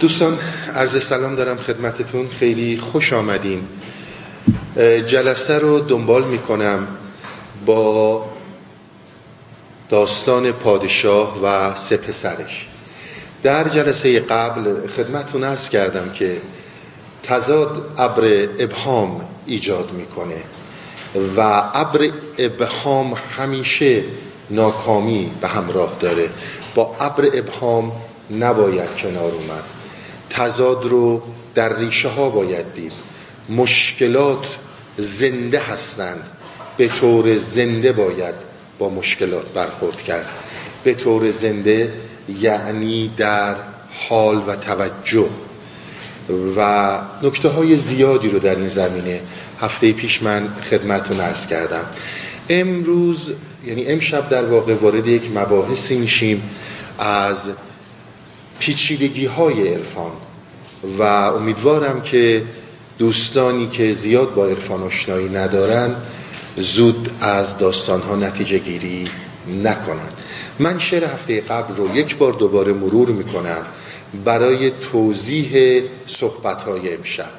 دوستان عرض سلام دارم خدمتتون. خیلی خوش آمدین. جلسه رو دنبال می‌کنم با داستان پادشاه و سه پسرش در جلسه قبل خدمتتون عرض کردم که تضاد ابر ابهام ایجاد می‌کنه و ابر ابهام همیشه ناکامی به همراه داره. با ابر ابهام نباید کنار اومد. تضاد رو در ریشه ها باید دید. مشکلات زنده هستند. به طور زنده باید با مشکلات برخورد کرد. به طور زنده یعنی در حال و توجه. و نکته های زیادی رو در این زمینه هفته پیش من خدمتون ارز کردم. امروز یعنی امشب در واقع وارد یک مباحثی میشیم از پیچیدگی های عرفان. و امیدوارم که دوستانی که زیاد با عرفان آشنایی ندارن زود از داستان ها نتیجه گیری نکنن. من شعر هفته قبل رو یک بار دوباره مرور می‌کنم برای توضیح صحبت های امشب.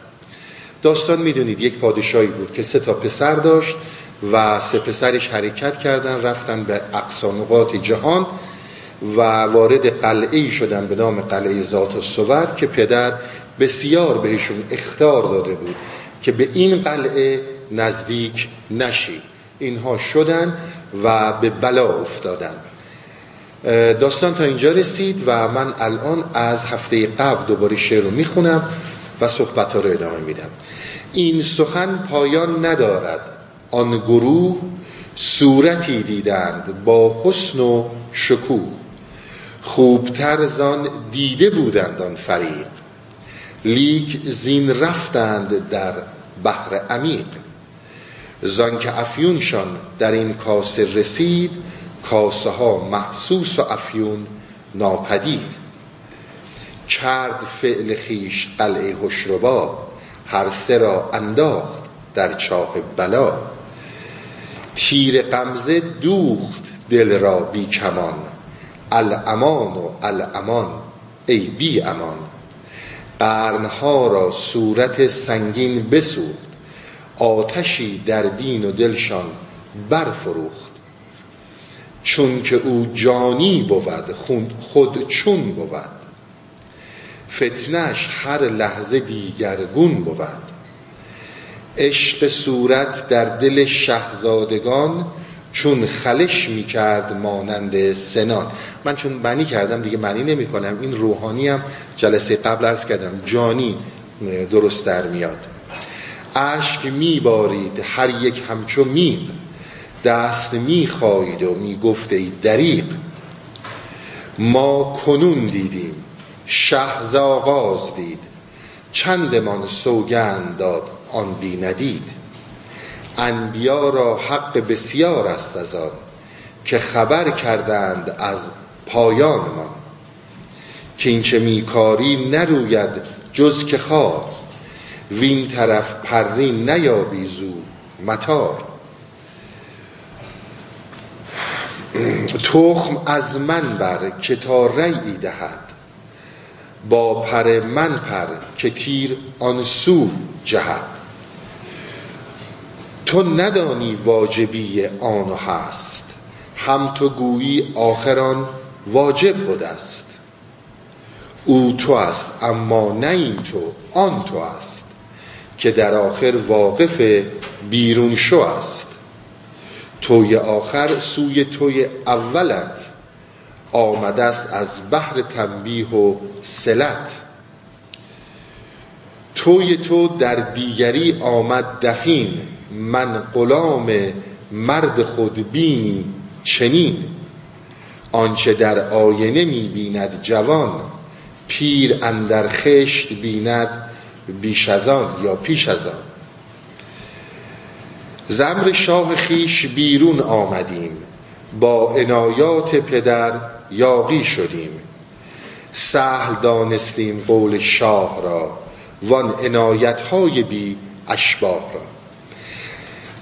داستان می‌دونید یک پادشاهی بود که سه تا پسر داشت و سه پسرش حرکت کردن رفتن به اقصانقات جهان و وارد قلعه شدن به نام قلعه ذات الصور که پدر بسیار بهشون اختار داده بود که به این قلعه نزدیک نشی. اینها شدن و به بلا افتادن. داستان تا اینجا رسید و من الان از هفته قبل دوباره شعر رو می‌خونم و صحبت رو ادامه میدم. این سخن پایان ندارد. آن گروه صورتی دیدند با حسن و شکوه. خوبتر زان دیده بودند آن فریق لیک زین رفتند در بحر عمیق. زان که افیونشان در این کاسه رسید کاسه ها محسوس و افیون ناپدید. کرد فعل خیش قلعه هشربا هر سه را انداخت در چاه بلا. تیر قمزه دوخت دل را بی کمان الامان و الامان ای بی امان. قرنها را صورت سنگین بسود آتشی در دین و دلشان برفروخت. چون که او جانی بود خود چون بود. فتنش هر لحظه دیگرگون بود. عشق صورت در دل شهزادگان چون خلش می‌کرد مانند سنان. من چون معنی کردم دیگه معنی نمی کنم این روحانی هم جلسه قبل ارز کردم جانی درست در میاد. عشق میبارید هر یک همچو میغ دست می‌خواید و می‌گفت ای دریق ما کنون دیدیم شهز آغاز دید. چندمان سوگند داد آن بی ندید. انبیا را حق بسیار است از آن که خبر کردند از پایان ما که این چه میکاری نروید جز که خار وین طرف پرین نیابی زو متار تخم از من بر که تا ریعی دهد با پر من پر که تیر آن سو جهد. تو ندانی واجبی آن هست. هم تو گویی آخران واجب بود است. او تو است اما نه این تو آن تو است که در آخر واقف بیرون شو است. توی آخر سوی توی اولت آمده است از بحر تنبیه و سلت توی تو در دیگری آمد دفین من غلام مرد خود بینی چنین. آنچه در آینه می بیند جوان پیر اندر خشت بیند بیش از آن یا پیش از آن. زمر شاه خیش بیرون آمدیم با عنایات پدر یاقی شدیم. سهل دانستیم قول شاه را وان عنایت های بی اشباه را.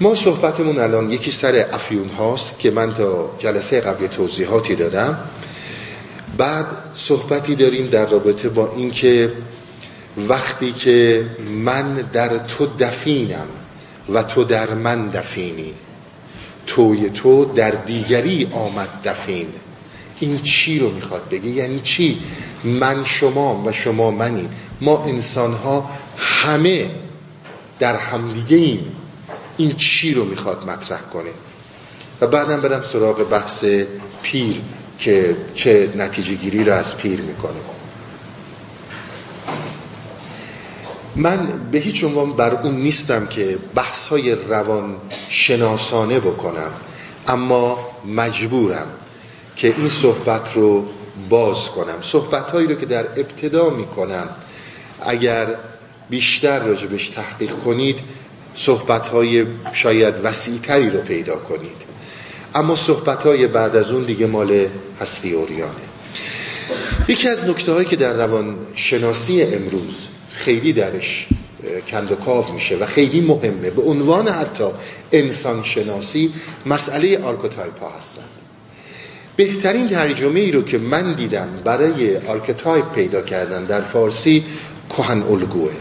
ما صحبتمون الان یکی سر افیون هاست که من تا جلسه قبل توضیحاتی دادم. بعد صحبتی داریم در رابطه با اینکه وقتی که من در تو دفینم و تو در من دفینی توی تو در دیگری آمد دفین. این چی رو می‌خواد بگه؟ یعنی چی؟ من شما و شما منی ما انسان ها همه در همدیگه ایم این چی رو می‌خواد مطرح کنه. و بعدم برم سراغ بحث پیر که چه نتیجه گیری رو از پیر می‌کنه. من به هیچ عنوان بر اون نیستم که بحث های روان شناسانه بکنم اما مجبورم که این صحبت رو باز کنم. صحبت هایی رو که در ابتدا می‌کنم اگر بیشتر راجبش تحقیق کنید صحبت های شاید وسیعتری رو پیدا کنید. اما صحبت های بعد از اون دیگه مال هستی اوریانه. یکی از نکته هایی که در روان شناسی امروز خیلی درش کند و کاف میشه و خیلی مهمه به عنوان حتی انسان شناسی مسئله archetype ها هستن. بهترین ترجمه ای رو که من دیدم برای archetype پیدا کردن در فارسی کهن الگوه.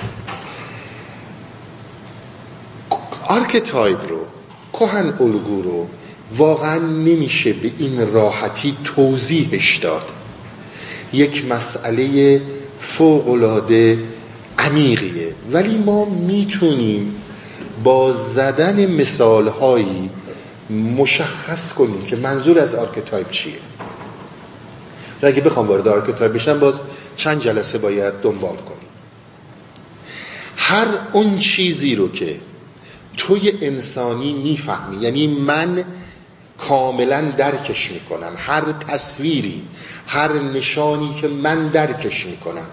archetype رو کهن الگو رو واقعا نمیشه به این راحتی توضیحش داد. یک مسئله فوقلاده عمیقیه. ولی ما می‌تونیم با زدن مثالهایی مشخص کنیم که منظور از archetype چیه. و اگه بخوام وارد archetype بشم باز چند جلسه باید دنبال کنیم. هر اون چیزی رو که توی انسانی می‌فهمی. یعنی من کاملا درکش می‌کنم. هر تصویری هر نشانی که من درکش می‌کنم.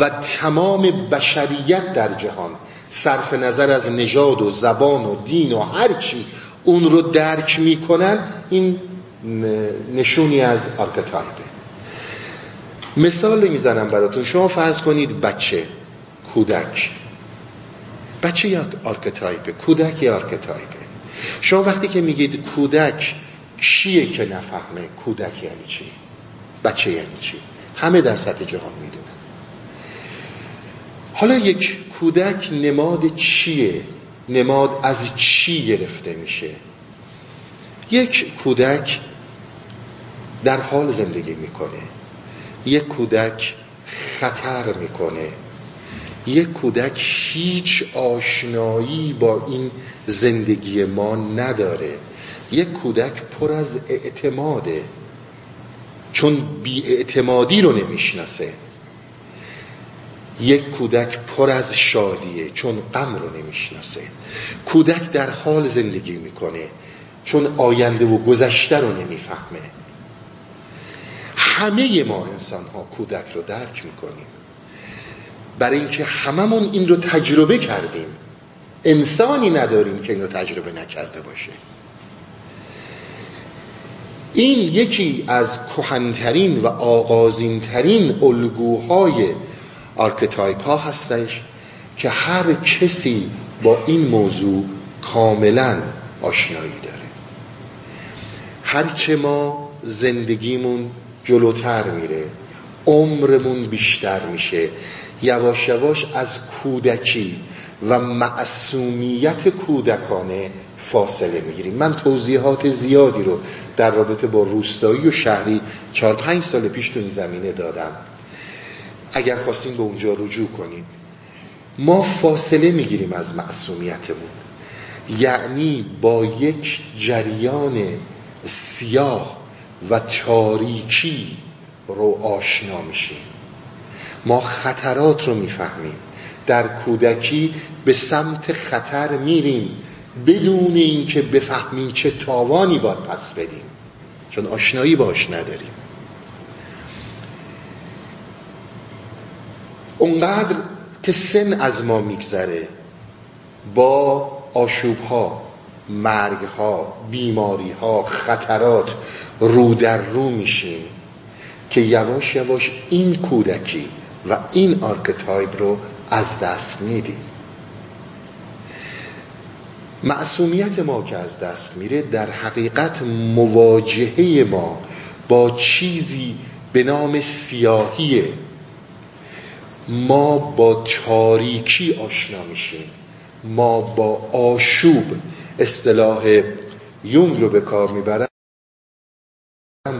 و تمام بشریت در جهان صرف نظر از نژاد و زبان و دین و هر چی اون رو درک می‌کنن این نشونی از archetype ه. مثال می‌زنم براتون. شما فرض کنید بچه کودک. بچه یا archetype ه؟ کودک یا archetype ه؟ شما وقتی که میگید کودک کیه که نفهمه کودک یعنی چی؟ بچه یعنی چی؟ همه در سطح جهان می‌دونن. حالا یک کودک نماد چیه؟ نماد از چی گرفته میشه؟ یک کودک در حال زندگی می‌کنه. یک کودک خطر می‌کنه. یک کودک هیچ آشنایی با این زندگی ما نداره. یک کودک پر از اعتماده چون بی اعتمادی رو نمی‌شناسه. یک کودک پر از شادیه چون غم رو نمی‌شناسه. کودک در حال زندگی می‌کنه چون آینده و گذشته رو نمی‌فهمه. همه ما انسان ها کودک رو درک می‌کنیم. برای اینکه هممون این رو تجربه کردیم. انسانی نداریم که این رو تجربه نکرده باشه. این یکی از کهنترین و آغازینترین الگوهای archetype ها هستش که هر کسی با این موضوع کاملا آشنایی داره. هرچه ما زندگیمون جلوتر میره عمرمون بیشتر میشه. یواش یواش از کودکی و معصومیت کودکانه فاصله می‌گیریم. من توضیحات زیادی رو در رابطه با روستایی و شهری چهار پنج سال پیش تو این زمینه دادم. اگر خواستیم به اونجا رجوع کنیم ما فاصله می‌گیریم از معصومیتمون. یعنی با یک جریان سیاه و تاریکی رو آشنا میشیم. ما خطرات رو می‌فهمیم. در کودکی به سمت خطر میریم بدون اینکه بفهمیم چه تاوانی باید پس بدیم. چون آشنایی باش نداریم. اونقدر که سن از ما میگذره با آشوب ها مرگ ها بیماری ها خطرات رو در رو میشیم که یواش یواش این کودکی و این archetype رو از دست میدیم معصومیت ما که از دست میره در حقیقت مواجهه ما با چیزی به نام سیاهیه. ما با تاریکی آشنا میشیم. ما با آشوب اصطلاح یونگ رو به کار می‌برم.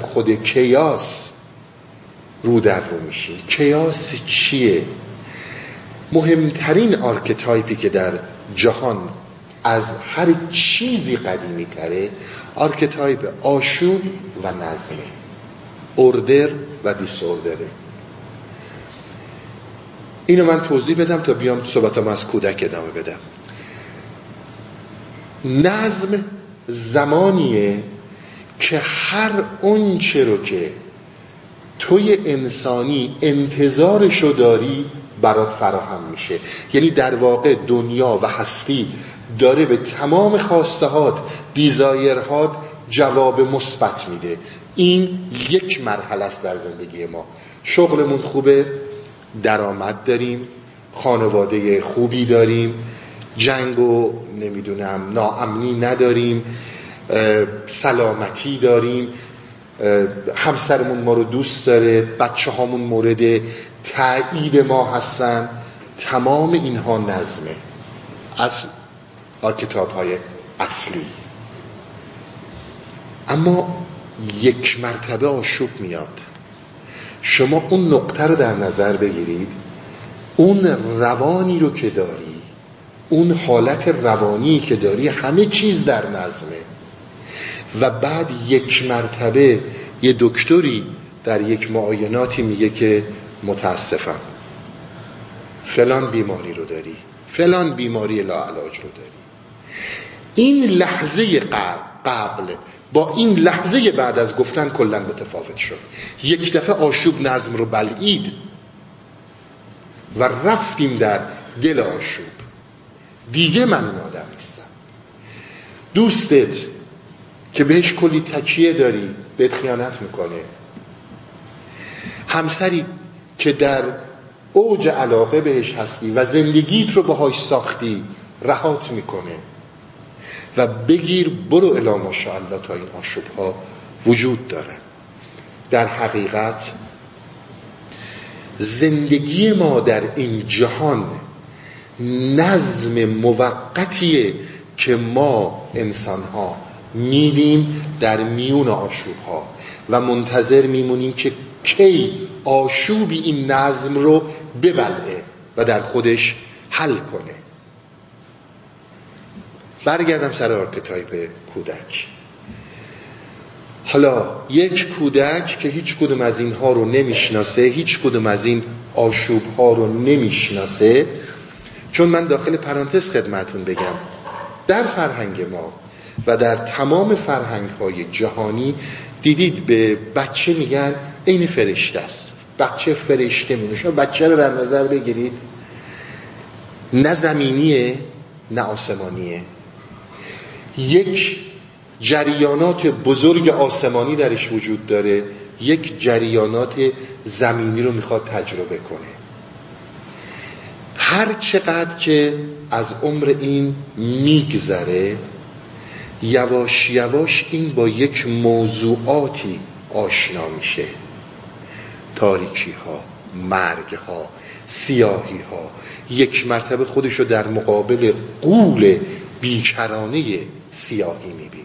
خود chaos رو در رو میشیم. chaos چیه؟ مهمترین archetype ی که در جهان از هر چیزی قدیمی تره archetype آشوب و نظمه order و disorder ه. اینو من توضیح بدم تا بیام صحبتم از کودک ادامه بدم. نظم زمانیه که هر اونچه رو که توی انسانی انتظارشو داری برات فراهم میشه. یعنی در واقع دنیا و هستی داره به تمام خواستهات دیزایرهات جواب مثبت میده. این یک مرحله است در زندگی ما. شغلمون خوبه درآمد داریم خانواده خوبی داریم جنگ و نمی‌دونم ناامنی نداریم سلامتی داریم. همسرمون ما رو دوست داره بچه هامون مورد تایید ما هستن. تمام اینها نظمه از آرکتاب های اصلی. اما یک مرتبه آشوب میاد. شما اون نقطه رو در نظر بگیرید. اون روانی رو که داری اون حالت روانی که داری همه چیز در نظمه. و بعد یک مرتبه یه دکتری در یک معایناتی میگه که متاسفم. فلان بیماری رو داری. فلان بیماری لاعلاج رو داری. این لحظه قبل با این لحظه بعد از گفتن کلا متفاوت شد. یک دفعه آشوب نظم رو بلعید و رفتیم در دل آشوب. دیگه من اون آدم نیستم. دوستت که بهش کلی تکیه داری بهت خیانت می‌کنه. همسری که در اوج علاقه بهش هستی و زندگیت رو باهاش ساختی رهات می‌کنه. و بگیر برو الا ماشاءالله تا این آشوب ها وجود داره. در حقیقت زندگی ما در این جهان نظم موقتیه که ما انسان ها میدیم در میون آشوب ها و منتظر میمونیم که کی آشوبی این نظم رو ببلعه و در خودش حل کنه. برگردم سر archetype کودک. حالا یک کودک که هیچ کدوم از اینها رو نمی‌شناسه هیچ کدوم از این آشوب ها رو نمی‌شناسه چون من داخل پرانتز خدمتون بگم در فرهنگ ما و در تمام فرهنگ های جهانی دیدید به بچه میگن این فرشته است. بچه فرشته میونه شما بچه رو در نظر بگیرید. نه زمینیه نه آسمانیه. یک جریانات بزرگ آسمانی درش وجود داره. یک جریانات زمینی رو می‌خواد تجربه کنه. هر چقدر که از عمر این میگذره یواش یواش این با یک موضوعاتی آشنا میشه. تاریکی ها مرگ ها سیاهی ها یک مرتبه خودشو در مقابل قول بیکرانه سیاهی می‌بینه.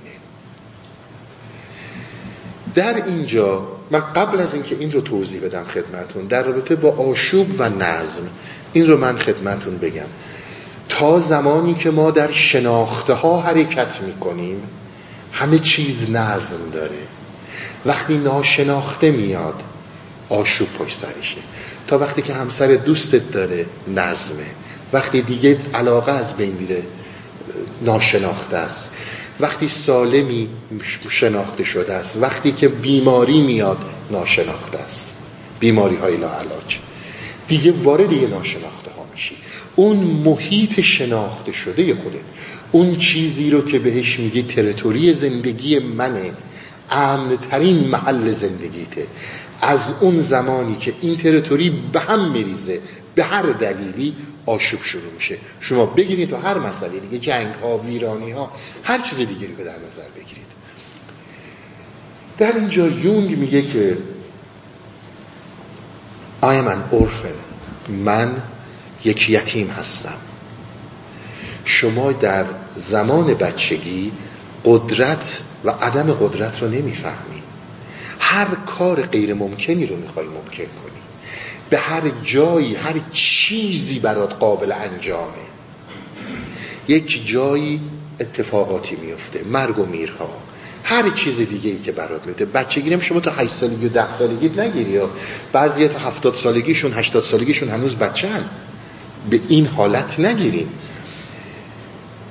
در اینجا من قبل از اینکه این رو توضیح بدم خدمتون در رابطه با آشوب و نظم این رو من خدمتون بگم. تا زمانی که ما در شناخته ها حرکت می‌کنیم همه چیز نظم داره. وقتی ناشناخته میاد آشوب پشت سرشه. تا وقتی که همسر دوستت داره نظمه. وقتی دیگه علاقه از بین میره ناشناخته است. وقتی سالمی شناخته شده است. وقتی که بیماری میاد ناشناخته است. بیماری های لاعلاج. دیگه وارد یه ناشناخته ها میشی اون محیط شناخته شده خودت اون چیزی رو که بهش میگی تریتوری زندگی منه. امنترین محل زندگیته. از اون زمانی که این تریتوری به هم میریزه به هر دلیلی آشوب شروع میشه. شما بگیرید تو هر مسئله دیگه جنگ ها ویرانی ها هر چیز دیگری رو در نظر بگیرید. در اینجا یونگ میگه که اورفن من یک یتیم هستم. شما در زمان بچگی قدرت و عدم قدرت رو نمی‌فهمی. هر کار غیر ممکنی رو می‌خوای ممکن کنی. به هر جایی هر چیزی برات قابل انجامه. یک جایی اتفاقاتی میفته مرگ و میرها. هر چیز دیگه ای که برات میفته بچه گیرم شما تا 8 سالگی و 10 سالگی نگیری یا بعضی تا 70 سالگیشون 80 سالگیشون هنوز بچه هن. به این حالت نگیرین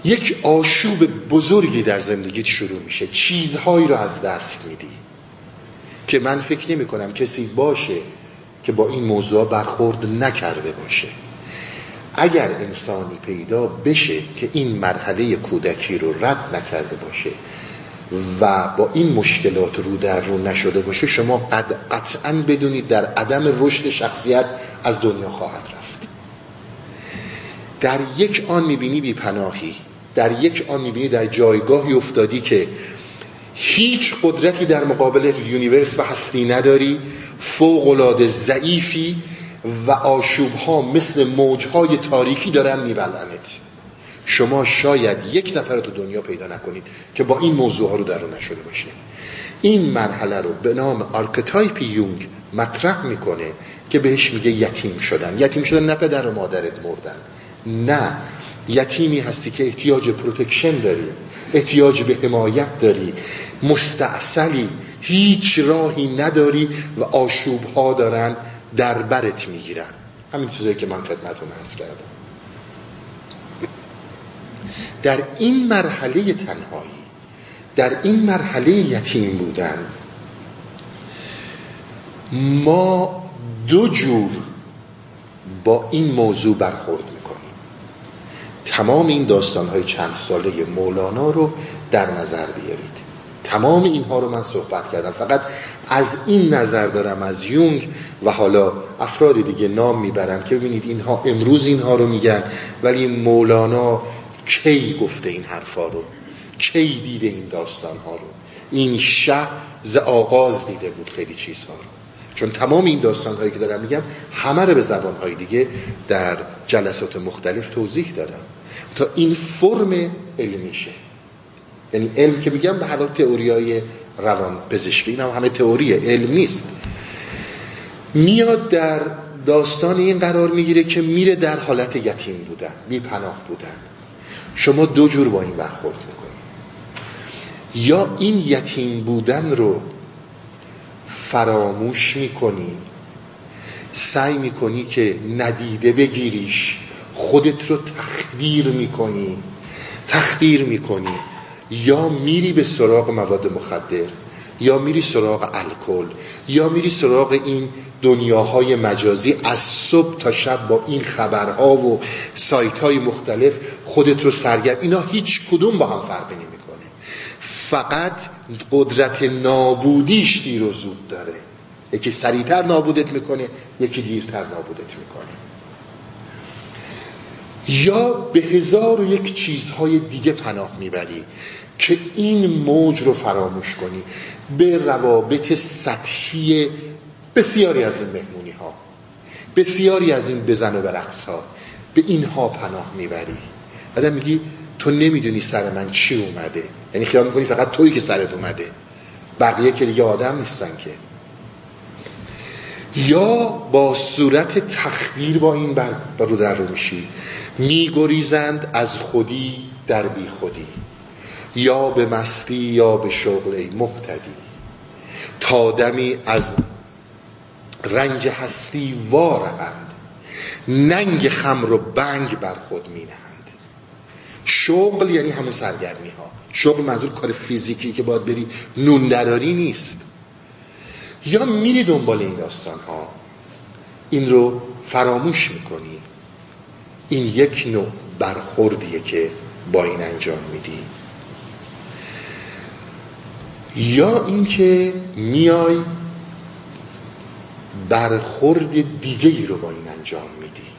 یک آشوب بزرگی در زندگیت شروع میشه. چیزهایی رو از دست میدی که من فکر نمی کنم کسی باشه که با این موضوع برخورد نکرده باشه. اگر انسانی پیدا بشه که این مرحله کودکی رو رد نکرده باشه و با این مشکلات رو در رو نشده باشه شما قطعا بدونید در عدم رشد شخصیت از دنیا خواهد رفت. در یک آن می‌بینی بی پناهی در یک آن می‌بینی در جایگاهی افتادی که هیچ قدرتی در مقابل یونیورس و هستی نداری فوق ضعیفی و آشوب ها مثل موج های تاریکی دارن می‌بلعنت شما شاید یک نفر تو دنیا پیدا نکنید که با این موضوع ها رو در رو نشده باشه. این مرحله رو به نام archetype یونگ مطرح می‌کنه که بهش میگه یتیم شدن. یتیم شدن نه پدر و مادرت مردن. نه. یتیمی هستی که احتیاج protection داری احتیاج به حمایت داری مستأصلی هیچ راهی نداری و آشوب ها دارن در برت می‌گیرن. همین چیزایی که من خدمتون هست کردم. در این مرحله تنهایی در این مرحله یتیم بودن ما دو جور با این موضوع برخورد تمام این داستانهای چند ساله مولانا رو در نظر بیارید. تمام اینها رو من صحبت کردم. فقط از این نظر دارم از یونگ و حالا افراد دیگه نام می‌برم که ببینید اینها امروز اینها رو میگن ولی مولانا کی گفته این حرفا رو؟ کی دیده این داستان ها رو؟ این شه ز آغاز دیده بود خیلی چیزها رو. چون تمام این داستان هایی که دارم میگم همه رو به زبان های دیگه در جلسات مختلف توضیح دادم. تا این فرم علمیشه یعنی علم که میگم به حال تئوری های روان پزشکی این هم همه تئوریه علم نیست. میاد در داستان این قرار می‌گیره که میره در حالت یتیم بودن بی پناه بودن. شما دو جور با این برخورد می‌کنید. یا این یتیم بودن رو فراموش می‌کنی. سعی می‌کنی که ندیده بگیریش. خودت رو تخدیر می‌کنی. تخدیر می‌کنی. یا میری به سراغ مواد مخدر یا میری سراغ الکل یا میری سراغ این دنیاهای مجازی. از صبح تا شب با این خبرها و سایت های مختلف خودت رو سرگرم. اینا هیچ کدوم با هم فرق نمی‌کنه فقط قدرت نابودیش دیر و زود داره. یکی سریعتر نابودت می‌کنه یکی دیرتر نابودت می‌کنه. یا به هزار و یک چیزهای دیگه پناه می‌بری که این موج رو فراموش کنی به روابط سطحی بسیاری از این مهمونی ها بسیاری از این بزن و برقص ها به اینها پناه می‌بری. بعد میگی تو نمی‌دونی سر من چی اومده. یعنی خیال می‌کنی فقط تویی که سرت اومده. بقیه که دیگه آدم نیستن که. یا با صورت تخدیر با این بر رو در رو میشی. میگریزند از خودی در بی خودی یا به مستی یا به شغل مقتدی. تا دمی از رنج هستی وارهند ننگ خمر و بنگ بر خود می نهند شغل یعنی همون سرگرمی ها شغل منظور کار فیزیکی که باید بری نون دراری نیست. یا میری دنبال این داستان ها این رو فراموش می‌کنی. این یک نوع برخوردیه که با این انجام میدی. یا اینکه میای برخورد دیگه ای رو با این انجام میدی.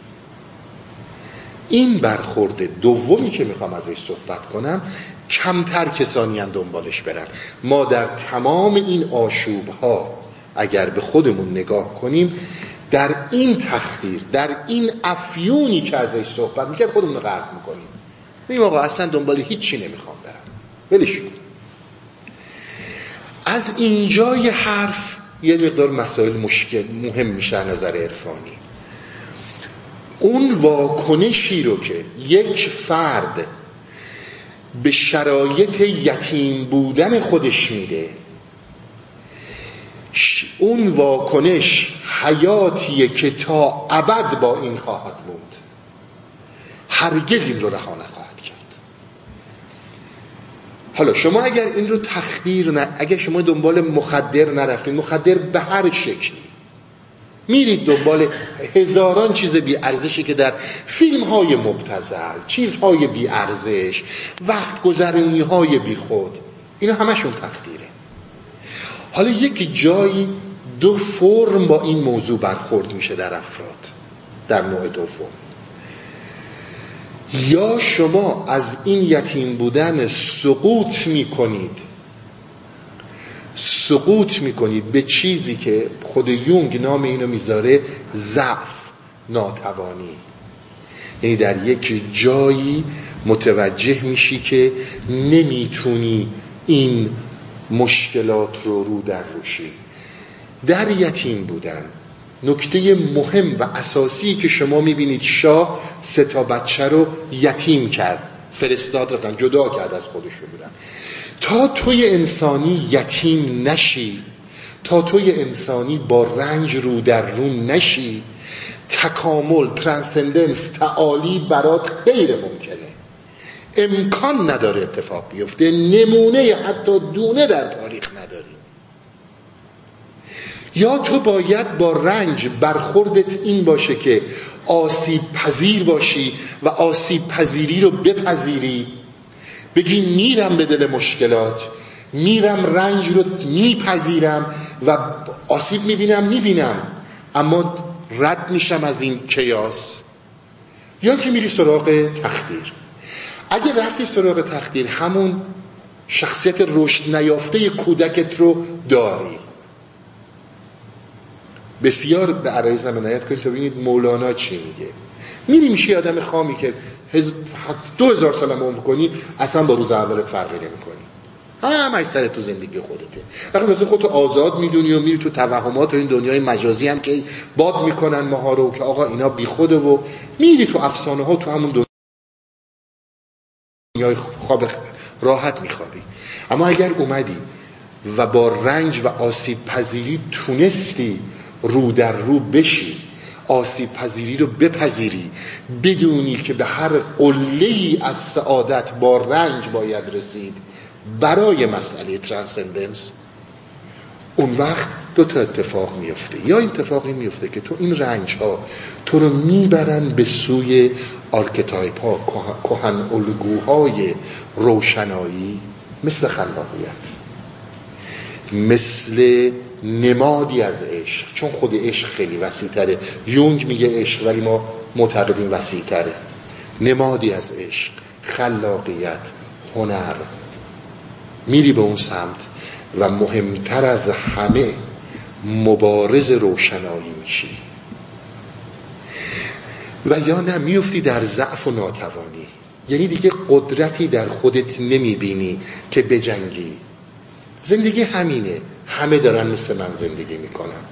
این برخورد دومی که می‌خوام ازش صحبت کنم کمتر کسانی هم دنبالش برن. ما در تمام این آشوب ها اگر به خودمون نگاه کنیم در این تخدیر در این افیونی که ازش صحبت می‌کرد خودمون رو غرق می‌کنیم. بگیم آقا اصلا دنبال هیچی نمی‌خوام برم. ولش از اینجای حرف یه مقدار مسائل مشکل مهم میشه نظر عرفانی. اون واکنشی رو که یک فرد به شرایط یتیم بودن خودش میده اون واکنش حیاتیه که تا ابد با این خواهد موند هرگز این رو رها نخواهد کرد. حالا شما اگر این رو تخدیر نه اگر شما دنبال مخدر نرفتید مخدر به هر شکلی میرید دنبال هزاران چیز بی ارزشی که در فیلم های مبتزل چیزهای بی ارزش وقت گذرونی های بی خود. اینا همشون تقدیره. حالا یک جایی دو فرم با این موضوع برخورد میشه در افراد در نوع دوم. یا شما از این یتیم بودن سقوط می‌کنید. سقوط می‌کنید به چیزی که خود یونگ نام اینو می‌ذاره ضعف ناتوانی. یعنی در یک جایی متوجه میشی که نمی‌تونی این مشکلات رو رو در روشی. در یتیم بودن. نکته مهم و اساسی که شما می‌بینید شاه سه تا بچه رو یتیم کرد فرستاد رفتن جدا کرد از خودشون بودن. تا توی انسانی یتیم نشی تا توی انسانی با رنج رو در رو نشی. تکامل ترانسندنس تعالی برات غیر ممکنه. امکان نداره اتفاق بیفته نمونه حتی دونه در تاریخ نداری. یا تو باید با رنج برخوردت این باشه که آسیب پذیر باشی و آسیب پذیری رو بپذیری. بگی میرم به دل مشکلات میرم رنج رو میپذیرم و آسیب می‌بینم می‌بینم. اما رد میشم از این کیاس. یا که میری سراغ تخدیر اگه رفتی سراغ تخدیر همون شخصیت رشد نیافته کودکت رو داری. بسیار به عرایز عنایت کنید تا ببینید مولانا چی میگه. میری میشه آدم خامی که دو هزار سال عمر کنی اصلا با روز اولت فرقی نمی کنی همش سر تو زندگی خودته. وقتی مثل خودتو آزاد می‌دونی و میری تو توهمات و این دنیای مجازی هم که باد می‌کنن ماها رو که آقا اینا بی خوده و میری تو افسانه ها تو همون دنیای خواب راحت میخوابی. اما اگر اومدی و با رنج و آسیب پذیری تونستی رو در رو بشی آسیب پذیری رو بپذیری. بدونی که به هر قله از سعادت با رنج باید رسید. برای مسئله transcendence. اون وقت دو تا اتفاق میفته یا اتفاقی میفته که تو این رنج ها تو رو می‌برن به سوی archetype ها کهن الگوهای روشنایی مثل خلاقیت. مثل نمادی از عشق. چون خود عشق خیلی وسیع تره یونگ میگه عشق ولی ما معتقدیم وسیع تره نمادی از عشق. خلاقیت هنر. میری به اون سمت و مهمتر از همه مبارز روشنایی میشی. و یا نه میفتی در ضعف و ناتوانی. یعنی دیگه قدرتی در خودت نمی‌بینی که بجنگی. زندگی همینه. همه دارن مثل من زندگی می‌کنن.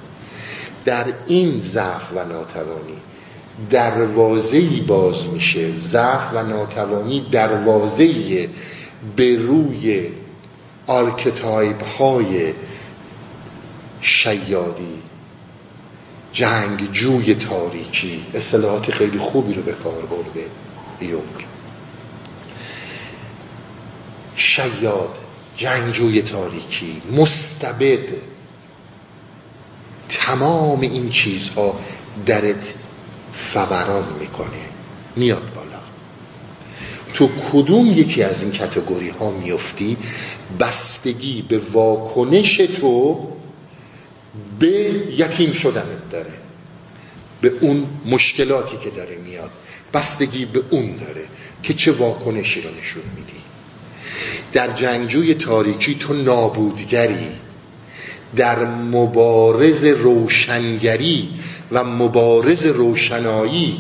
در این ضعف و ناتوانی دروازه‌ای باز میشه. ضعف و ناتوانی دروازه‌ای به روی archetype های شیادی جنگجوی تاریکی. اصطلاحات خیلی خوبی رو به کار برده یونگ شیاد. جنگجوی تاریکی مستبد. تمام این چیزها درت فوران می‌کنه. میاد بالا. تو کدوم یکی از این کتگوری ها میفتی بستگی به واکنش تو به یتیم شدنت داره. به اون مشکلاتی که داره میاد. بستگی به اون داره که چه واکنشی رو نشون میدی. در جنگجوی تاریکی تو نابودگری در مبارز روشنگری و مبارز روشنایی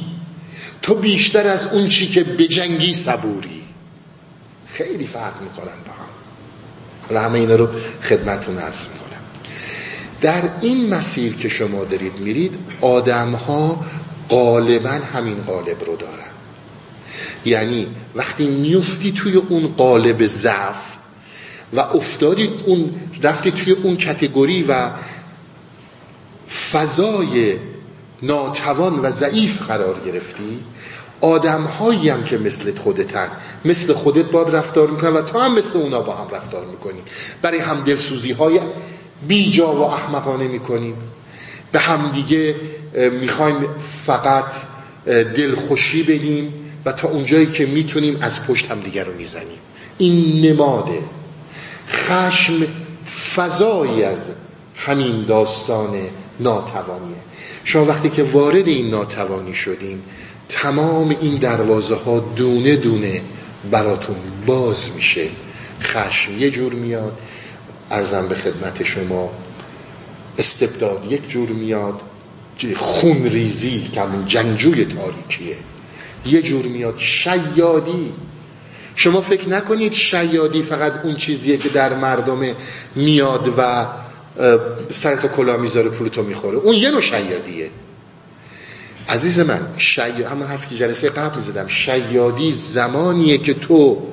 تو بیشتر از اون چی که بجنگی صبوری. خیلی فرق می‌کنن با هم. حالا همه اینا رو خدمتون عرض می‌کنم. در این مسیر که شما دارید میرید آدم ها غالبا همین قالب رو دارن. یعنی وقتی میفتی توی اون قالب ضعف و افتادی اون رفتی توی اون کتگوری و فضای ناتوان و ضعیف قرار گرفتی آدم هایی هم که مثل خودتن مثل خودت باد رفتار می‌کنن و تا هم مثل اونا با هم رفتار می‌کنی. برای هم دلسوزی های بیجا و احمقانه می‌کنیم به همدیگه می‌خوایم فقط دلخوشی بدیم. و تا اونجایی که می‌تونیم از پشت هم دیگر رو می‌زنیم. این نماده. خشم فضایی از همین داستان ناتوانیه. شما وقتی که وارد این ناتوانی شدین تمام این دروازه ها دونه دونه براتون باز میشه. خشم یه جور میاد. ارزم به خدمت شما استبداد یک جور میاد. خون ریزی که همون جنجوی تاریکیه. یه جور میاد. شیادی. شما فکر نکنید شیادی فقط اون چیزیه که در مردم میاد و سرت کلا می‌ذاره پولتو می‌خوره. اون یه نوع شیادیه. عزیز من شیاد همون حرفی که جلسه قبل می‌زدم. شیادی زمانیه که تو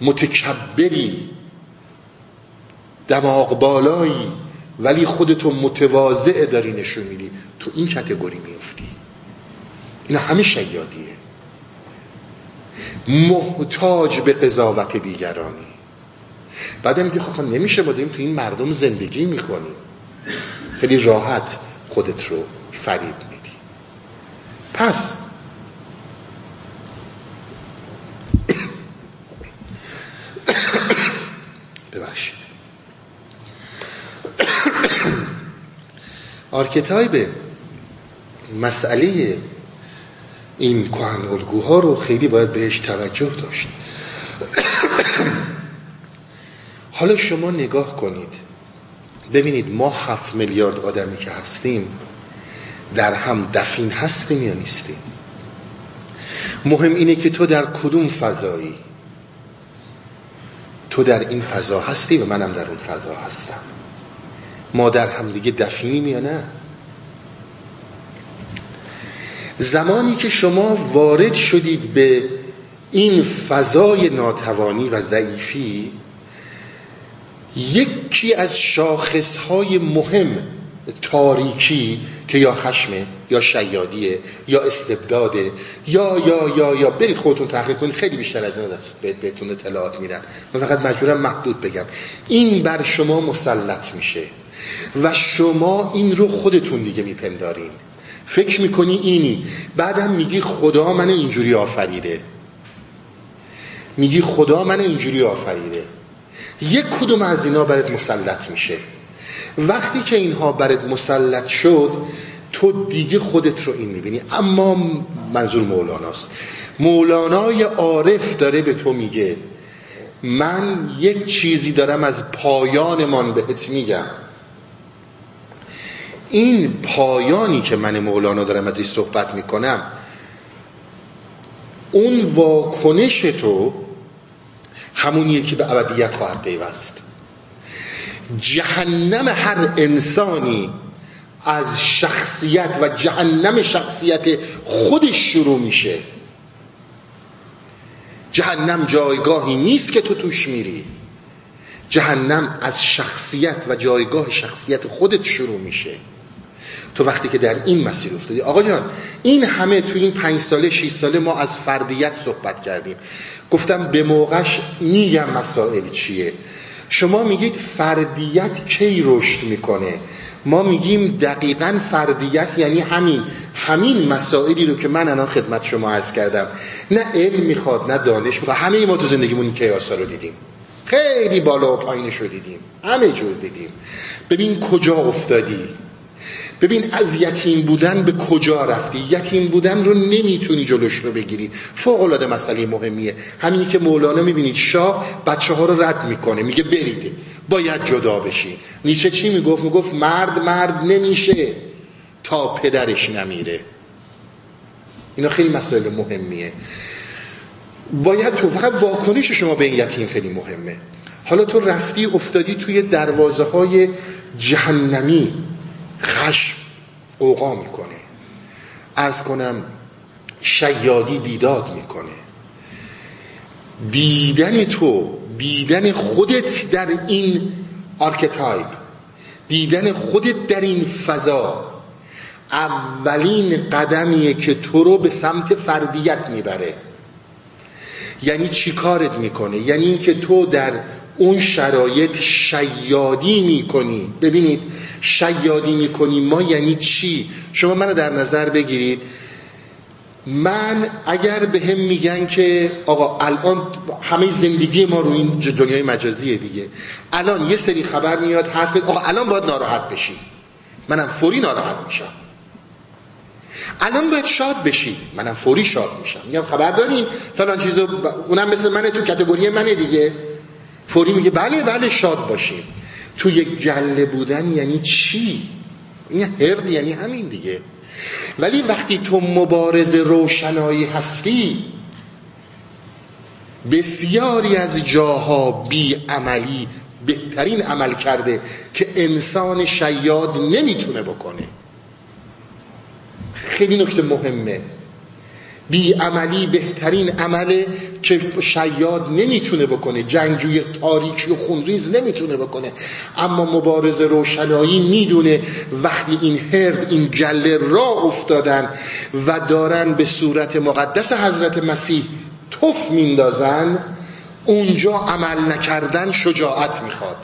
متکبری دماغ بالایی ولی خودتو متواضع داری نشون میدی. تو این کتگوری میفتی این همه شیادیه محتاج به قضاوت دیگرانی. بعد میگه خب نمیشه ما داریم تو این مردم زندگی می‌کنیم. خیلی راحت خودت رو فریب میدی. پس ببخشید. آرکتایب مسئله این کهن الگوها رو خیلی باید بهش توجه داشت. حالا شما نگاه کنید. ببینید ما هفت میلیارد آدمی که هستیم در هم دفین هستیم یا نیستیم؟ مهم اینه که تو در کدوم فضایی؟ تو در این فضا هستی و منم در اون فضا هستم. ما در هم دیگه دفینیم یا نه؟ زمانی که شما وارد شدید به این فضای ناتوانی و ضعیفی یکی از شاخصهای مهم تاریکی که یا خشمه یا شیادیه یا استبداده یا یا یا یا برید خودتون تحقیق کنید خیلی بیشتر از این دست بهتون اطلاعات میدم. من فقط مجبورم محدود بگم. این بر شما مسلط میشه و شما این رو خودتون دیگه میپندارین. فکر می‌کنی اینی؟ بعدم میگی خدا من اینجوری آفریده. میگی خدا من اینجوری آفریده. یک کدوم از اینا برات مسلط میشه. وقتی که اینها برات مسلط شد تو دیگه خودت رو این می‌بینی. اما منظور مولاناست. مولانای عارف داره به تو میگه من یک چیزی دارم از پایانمان بهت میگم. این پایانی که من مولانا دارم از این صحبت می‌کنم اون واکنش تو همونیه که به ابدیت خواهد پیوست. جهنم هر انسانی از شخصیت و جهنم شخصیت خودش شروع میشه. جهنم جایگاهی نیست که تو توش میری. جهنم از شخصیت و جایگاه شخصیت خودت شروع میشه. تو وقتی که در این مسیر افتادی. آقا جان این همه تو این پنج ساله شیش ساله ما از فردیت صحبت کردیم. گفتم به موقعش میگم مسائل چیه. شما میگید فردیت کی رشد می‌کنه؟ ما میگیم دقیقا فردیت یعنی همین همین مسائلی رو که من الان خدمت شما عرض کردم. نه علم می‌خواد نه دانش می‌خواد. همه ما تو زندگیمون این کیاسا رو دیدیم. خیلی بالا و پایینش رو دیدیم. همه جور دیدیم. ببین کجا افتادی؟ ببین از یتیم بودن به کجا رفتی؟ یتیم بودن رو نمی‌تونی جلوش رو بگیری. فوق العاده مسئله مهمیه. همینی که مولانا می‌بینید شاه بچه ها رو رد می‌کنه. میگه برید. باید جدا بشی. نیچه چی می‌گفت؟ می‌گفت مرد مرد نمیشه تا پدرش نمیره. اینا خیلی مسائل مهمیه. باید تو فقط واکنش شما به این یتیم خیلی مهمه. حالا تو رفتی افتادی توی دروازه های جهنمی. خشم اوقا می‌کنه. ارز کنم شیادی بیداد می‌کنه. دیدن تو دیدن خودت در این archetype دیدن خودت در این فضا اولین قدمیه که تو رو به سمت فردیت می‌بره. یعنی چی کارت می‌کنه؟ یعنی اینکه تو در اون شرایط شیادی می‌کنی. ببینید شیادی می‌کنی. ما یعنی چی؟ شما منو در نظر بگیرید. من اگر به هم میگن که آقا الان همه زندگی ما رو این دنیای مجازیه دیگه. الان یه سری خبر میاد حرف آقا الان باید ناراحت بشی. منم فوری ناراحت میشم. الان باید شاد بشی. منم فوری شاد میشم. میگم خبر دارین. فلان چیزو اونم مثل منه تو کتگوری منه دیگه. فوری میگه بله بله شاد باشیم. تو یک گله بودن یعنی چی؟ این هرد یعنی همین دیگه. ولی وقتی تو مبارز روشنایی هستی بسیاری از جاها بی عملی بهترین عمل کرده که انسان شیاد نمی‌تونه بکنه. خیلی نکته مهمه. بی عملی بهترین عمله که شیاد نمی‌تونه بکنه جنگجوی تاریکی و خونریز نمی‌تونه بکنه. اما مبارز روشنایی می‌دونه وقتی این هرد این گله را افتادن و دارن به صورت مقدس حضرت مسیح توف میندازن اونجا عمل نکردن شجاعت می‌خواد.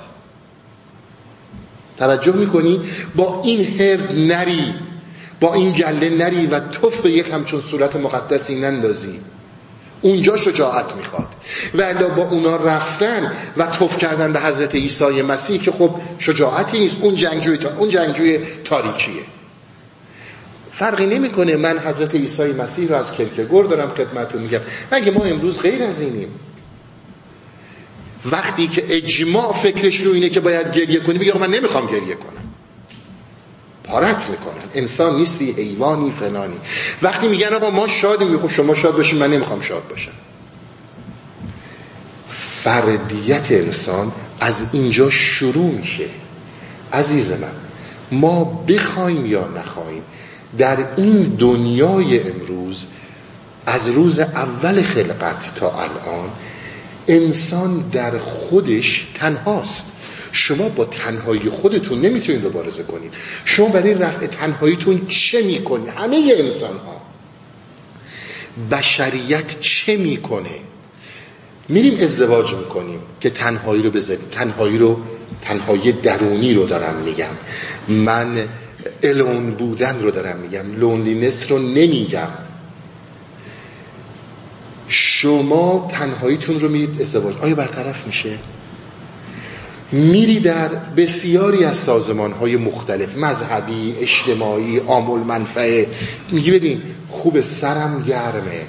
توجه می‌کنی؟ با این هرد نری با این گله نری و توف به یک همچون صورت مقدسی نندازی. اونجا شجاعت می‌خواد. و با اونا رفتن و توف کردن به حضرت عیسی مسیح که خب شجاعتی نیست. اون جنگجوی تا... اون جنگجوی تاریکیه. فرقی نمی‌کنه من حضرت عیسی مسیح رو از کلکگور دارم خدمتتون میگم. مگه ما امروز غیر از اینیم؟ وقتی که اجماع فکرش رو اینه که باید گریه کنی بگه من نمی‌خوام گریه کنم. پارت می‌کنن. انسان نیستی حیوانی فلانی. وقتی میگن آقا ما شادیم می‌خوام شما شاد باشیم من نمی‌خوام شاد باشم. فردیت انسان از اینجا شروع میشه. عزیز من ما بخوایم یا نخوایم در این دنیای امروز از روز اول خلقت تا الان انسان در خودش تنهاست. شما با تنهایی خودتون نمی‌تونید مبارزه کنید. شما برای رفع تنهاییتون چه می‌کنید همه انسان ها بشریت چه می‌کنه؟ میریم ازدواج می‌کنیم که تنهایی رو بذاریم تنهایی رو تنهایی درونی رو دارم میگم. من الون بودن رو دارم میگم. لونلینس رو نمیگم. شما تنهاییتون رو میرید ازدواج. آیا برطرف میشه؟ میری در بسیاری از سازمان های مختلف مذهبی اجتماعی آمول منفعه. میگی ببین خوب سرم گرمه.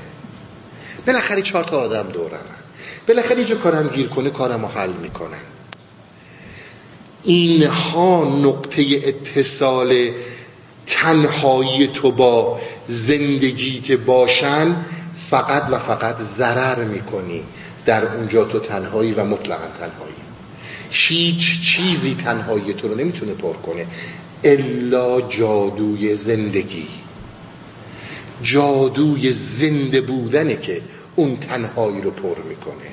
بالاخره چهار تا آدم دورم بالاخره اینجا کارم گیر کنه کارم رو حل می‌کنن. اینها نقطه اتصال تنهایی تو با زندگی که باشن فقط و فقط ضرر می‌کنی. در اونجا تو تنهایی و مطلقا تنهایی. هیچ چیزی تنهایی تو رو نمی‌تونه پر کنه. الا جادوی زندگی. جادوی زنده بودنه که اون تنهایی رو پر می‌کنه.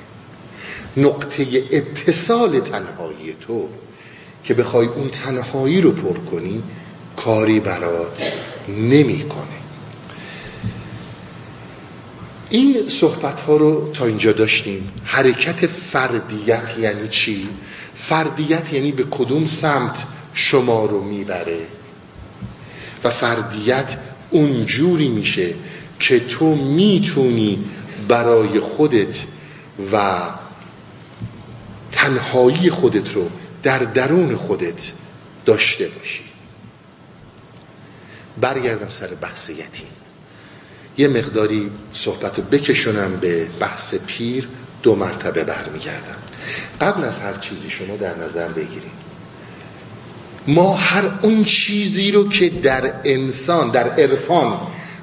نقطه اتصال تنهایی تو که بخوای اون تنهایی رو پر کنی کاری برات نمی‌کنه. این صحبت ها رو تا اینجا داشتیم. حرکت فردیت یعنی چی؟ فردیت یعنی به کدوم سمت شما رو می‌بره. و فردیت اونجوری میشه که تو می‌تونی برای خودت و تنهایی خودت رو در درون خودت داشته باشی. برگردم سر بحث یتیم. یه مقداری صحبت بکشونم به بحث پیر. دو مرتبه برمیگردم. قبل از هر چیزی شما در نظر بگیرید. ما هر اون چیزی رو که در انسان در عرفان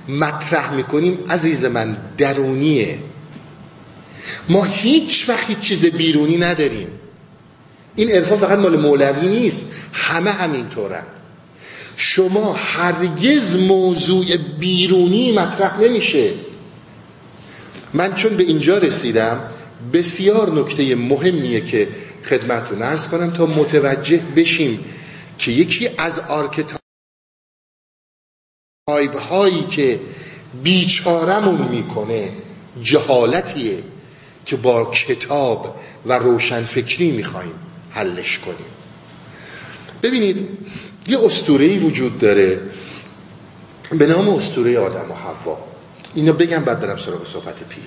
مطرح می‌کنیم عزیز من درونیه. ما هیچ وقت چیز بیرونی نداریم. این عرفان فقط مال مولوی نیست همه همینطورن شما هرگز موضوع بیرونی مطرح نمیشه. من چون به اینجا رسیدم بسیار نکته مهمیه که خدمتتون عرض کنم تا متوجه بشیم که یکی از archetype هایی که بیچارمون می‌کنه جهالتیه که با کتاب و روشنفکری می‌خوایم حلش کنیم. ببینید یه اسطوره‌ای وجود داره به نام استوره آدم و حوا. اینو بگم بعد برم سراغ صحبت پیر.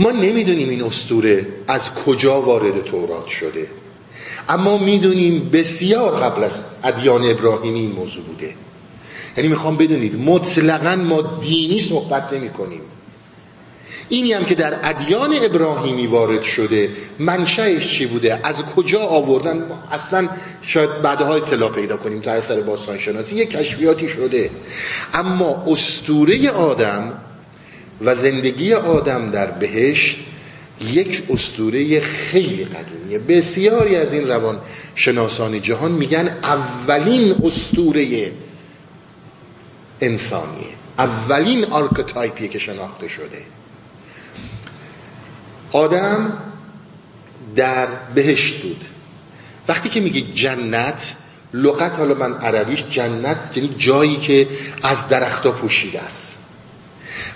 ما نمی‌دونیم این استوره از کجا وارد تورات شده. اما می‌دونیم بسیار قبل از ادیان ابراهیمی این موضوع بوده. یعنی می‌خوام بدونید مطلقا ما دینی صحبت نمی کنیم اینی هم که در ادیان ابراهیمی وارد شده منشأش چی بوده؟ از کجا آوردن؟ اصلا شاید بعدها اطلاع پیدا کنیم تا اثر باستان شناسی یک کشفیاتی شده. اما استوره آدم و زندگی آدم در بهشت یک استوره خیلی قدیمیه. بسیاری از این روان شناسان جهان میگن اولین استوره انسانیه. اولین آرکتایپیه که شناخته شده. آدم در بهشت بود. وقتی که میگه جنت لغت حالا من عربیش جنت یعنی جایی که از درختها پوشیده است.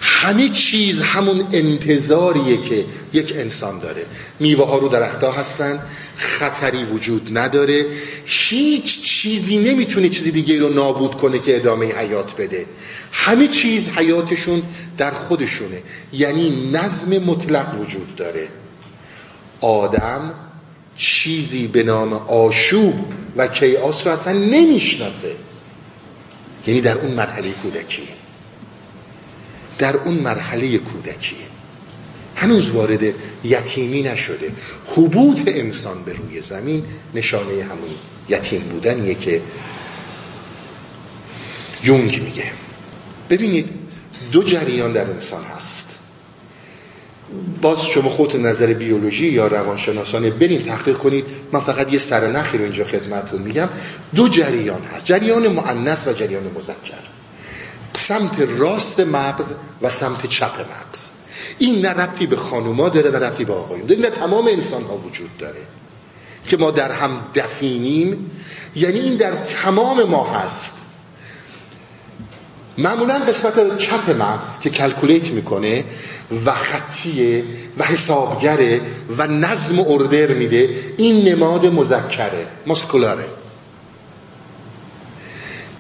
همه چیز همون انتظاریه که یک انسان داره. میوه ها رو درختها هستن خطری وجود نداره. هیچ چیزی نمی‌تونه چیزی دیگه رو نابود کنه که ادامه حیات بده. همه چیز حیاتشون در خودشونه. یعنی نظم مطلق وجود داره. آدم چیزی به نام آشوب و کیاس رو اصلا نمی‌شناسه. یعنی در اون مرحله کودکیه در اون مرحله کودکیه. هنوز وارد یتیمی نشده. حبوط انسان به روی زمین نشانه همون یتیم بودنیه که یونگ میگه. ببینید دو جریان در انسان هست. باز شما خودت نظر بیولوژی یا روانشناسانه برین تحقیق کنید. من فقط یه سرنخی رو اینجا خدمتتون میگم. دو جریان هست. جریان مؤنث و جریان مذکر. سمت راست مغز و سمت چپ مغز. این نه ربطی به خانوما داره نه ربطی به آقایون. داره نه تمام انسان ها وجود داره که ما در هم دفینیم. یعنی این در تمام ما هست. معمولا قسمت چپ مغز که کلکولیت می‌کنه و خطیه و حسابگره و نظم و اردر میده این نماد مذکره مسکولاره.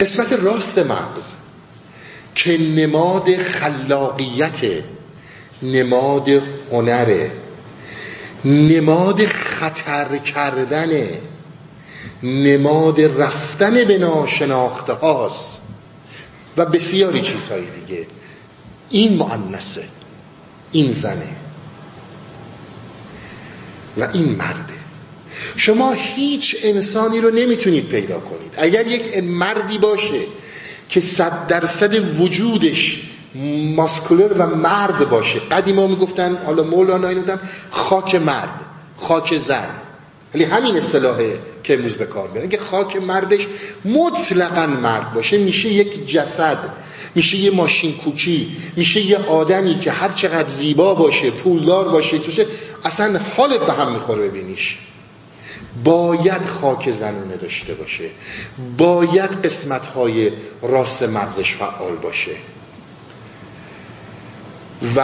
قسمت راست مغز که نماد خلاقیت نماد هنره نماد خطر کردن نماد رفتن به ناشناخته هاست و بسیاری چیزهای دیگه این معنسه این زنه و این مرده شما هیچ انسانی رو نمی‌تونید پیدا کنید اگر یک مردی باشه که صد درصد وجودش ماسکولر و مرد باشه. قدیما می‌گفتن حالا مولانا اینو خاک مرد خاک زن. ولی همین اصطلاحه که امروز به کار می‌برن. که خاک مردش مطلقا مرد باشه میشه یک جسد میشه یه ماشین کوچی میشه یه آدمی که هر چقدر زیبا باشه پولدار باشه توشه اصلا حالت به هم می‌خوره ببینیش. باید خاک زنونه داشته باشه. باید قسمت های راست مغزش فعال باشه. و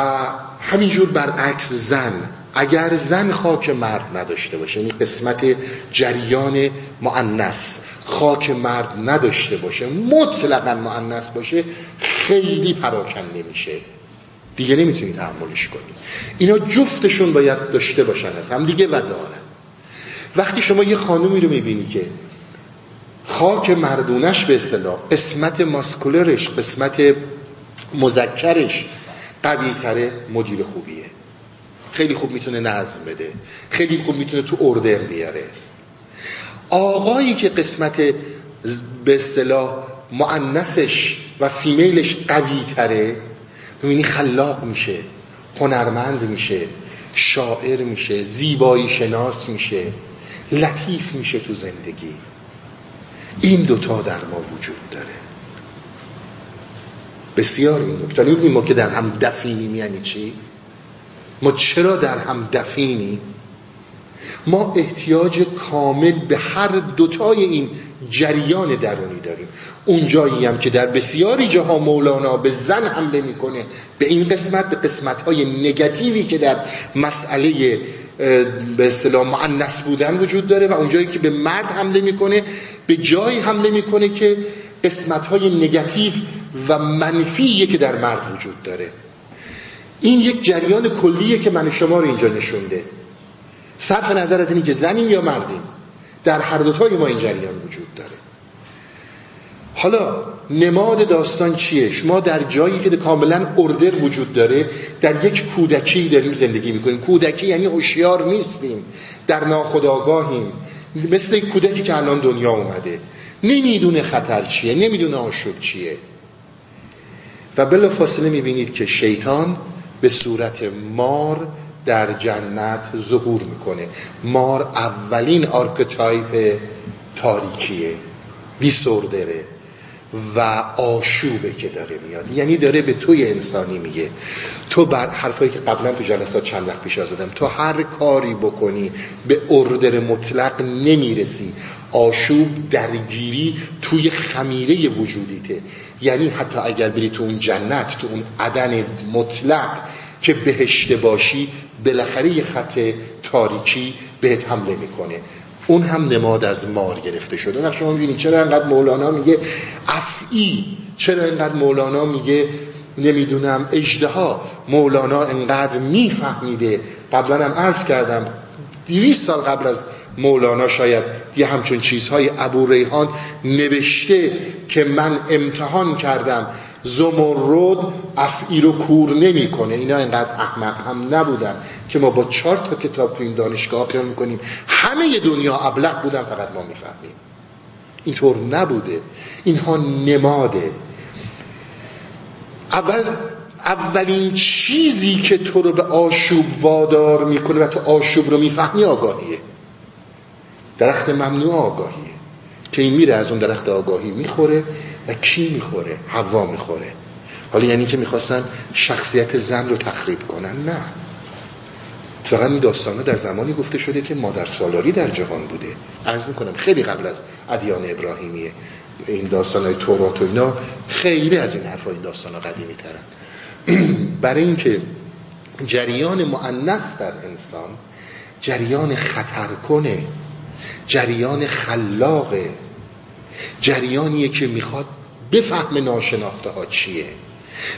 همینجور برعکس زن. اگر زن خاک مرد نداشته باشه یعنی قسمت جریان معنس خاک مرد نداشته باشه مطلقا معنس باشه خیلی پراکنده میشه. دیگه نمی‌تونی تحملش کنی. اینا جفتشون باید داشته باشن هم دیگه و دارن وقتی شما یه خانومی رو می‌بینی که خاک مردونش به اصطلاح قسمت ماسکولرش قسمت مذکرش قوی تره مدیر خوبیه. خیلی خوب می‌تونه نظم بده. خیلی خوب می‌تونه تو اردر بیاره. آقایی که قسمت به اصطلاح معنسش و فیمیلش قوی تره ببینی خلاق میشه هنرمند میشه شاعر میشه زیبایی شناس میشه. لطیف میشه تو زندگی این دوتا در ما وجود داره بسیار این نکته می‌بینیم ما که در هم دفینیم یعنی چی؟ ما چرا در هم دفینیم؟ ما احتیاج کامل به هر دوتای این جریان درونی داریم اون جایی هم که در بسیاری جاها مولانا به زن حمله می‌کنه به این قسمت به قسمت های نگاتیوی که در مسئله به اصطلاح معنس بودن وجود داره و اونجایی که به مرد حمله می‌کنه به جایی حمله می‌کنه که قسمت های نگاتیو و منفیه که در مرد وجود داره. این یک جریان کلیه که من شما رو اینجا نشونده. صرف نظر از اینی که زنیم یا مردیم در هر دوتای ما این جریان وجود داره. حالا نماد داستان چیه؟ شما در جایی که کاملا order وجود داره در یک کودکی داریم زندگی می‌کنیم. کودکی یعنی هوشیار نیستیم. در ناخودآگاهیم. مثل یک کودکی که الان دنیا اومده. نمی‌دونه خطر چیه نمی‌دونه آشوب چیه. و بلافاصله می‌بینید که شیطان به صورت مار در جنت ظهور می‌کنه. مار اولین archetype تاریکیه. دیسوردره و آشوبه که داره میاد. یعنی داره به توی انسانی میگه. تو بر حرفایی که قبلا تو جلسات چند وقت پیش زدم تو هر کاری بکنی به اردر مطلق نمی‌رسی. آشوب درگیری توی خمیره وجودیته. یعنی حتی اگر بری تو اون جنت تو اون عدن مطلق که بهشته باشی بالاخره یه خط تاریکی بهت حمله می‌کنه. اون هم نماد از مار گرفته شده. و شما می‌بینید چرا انقدر مولانا میگه افعی چرا انقدر مولانا میگه نمی‌دونم اجدها مولانا انقدر میفهمیده. قبلا هم عرض کردم دیویس سال قبل از مولانا شاید یه همچون چیزهای ابو ریحان نوشته که من امتحان کردم. زمرد افعی رو کور نمی‌کنه. اینا اینقدر احمق هم نبودن که ما با چهار تا کتاب تو این دانشگاه پیان می‌کنیم. همه دنیا ابلغ بودن فقط ما می‌فهمیم. اینطور نبوده. اینها نماده. اول اولین چیزی که تو رو به آشوب وادار می‌کنه و تو آشوب رو می‌فهمی آگاهیه. درخت ممنوع آگاهیه. که این میره از اون درخت آگاهی می‌خوره. و کی می‌خوره؟ هوا می‌خوره. حالا یعنی که می‌خواستن شخصیت زن رو تخریب کنن؟ نه. فقط این داستان در زمانی گفته شده که مادر سالاری در جهان بوده. عرض می‌کنم خیلی قبل از ادیان ابراهیمیه. این داستان های تورات و اینا خیلی از این حرف این داستان ها قدیمی ترن. برای اینکه جریان معنس در انسان جریان خطر کنه جریان خلاقه جریانیه که می‌خواد بفهم ناشناخته ها چیه.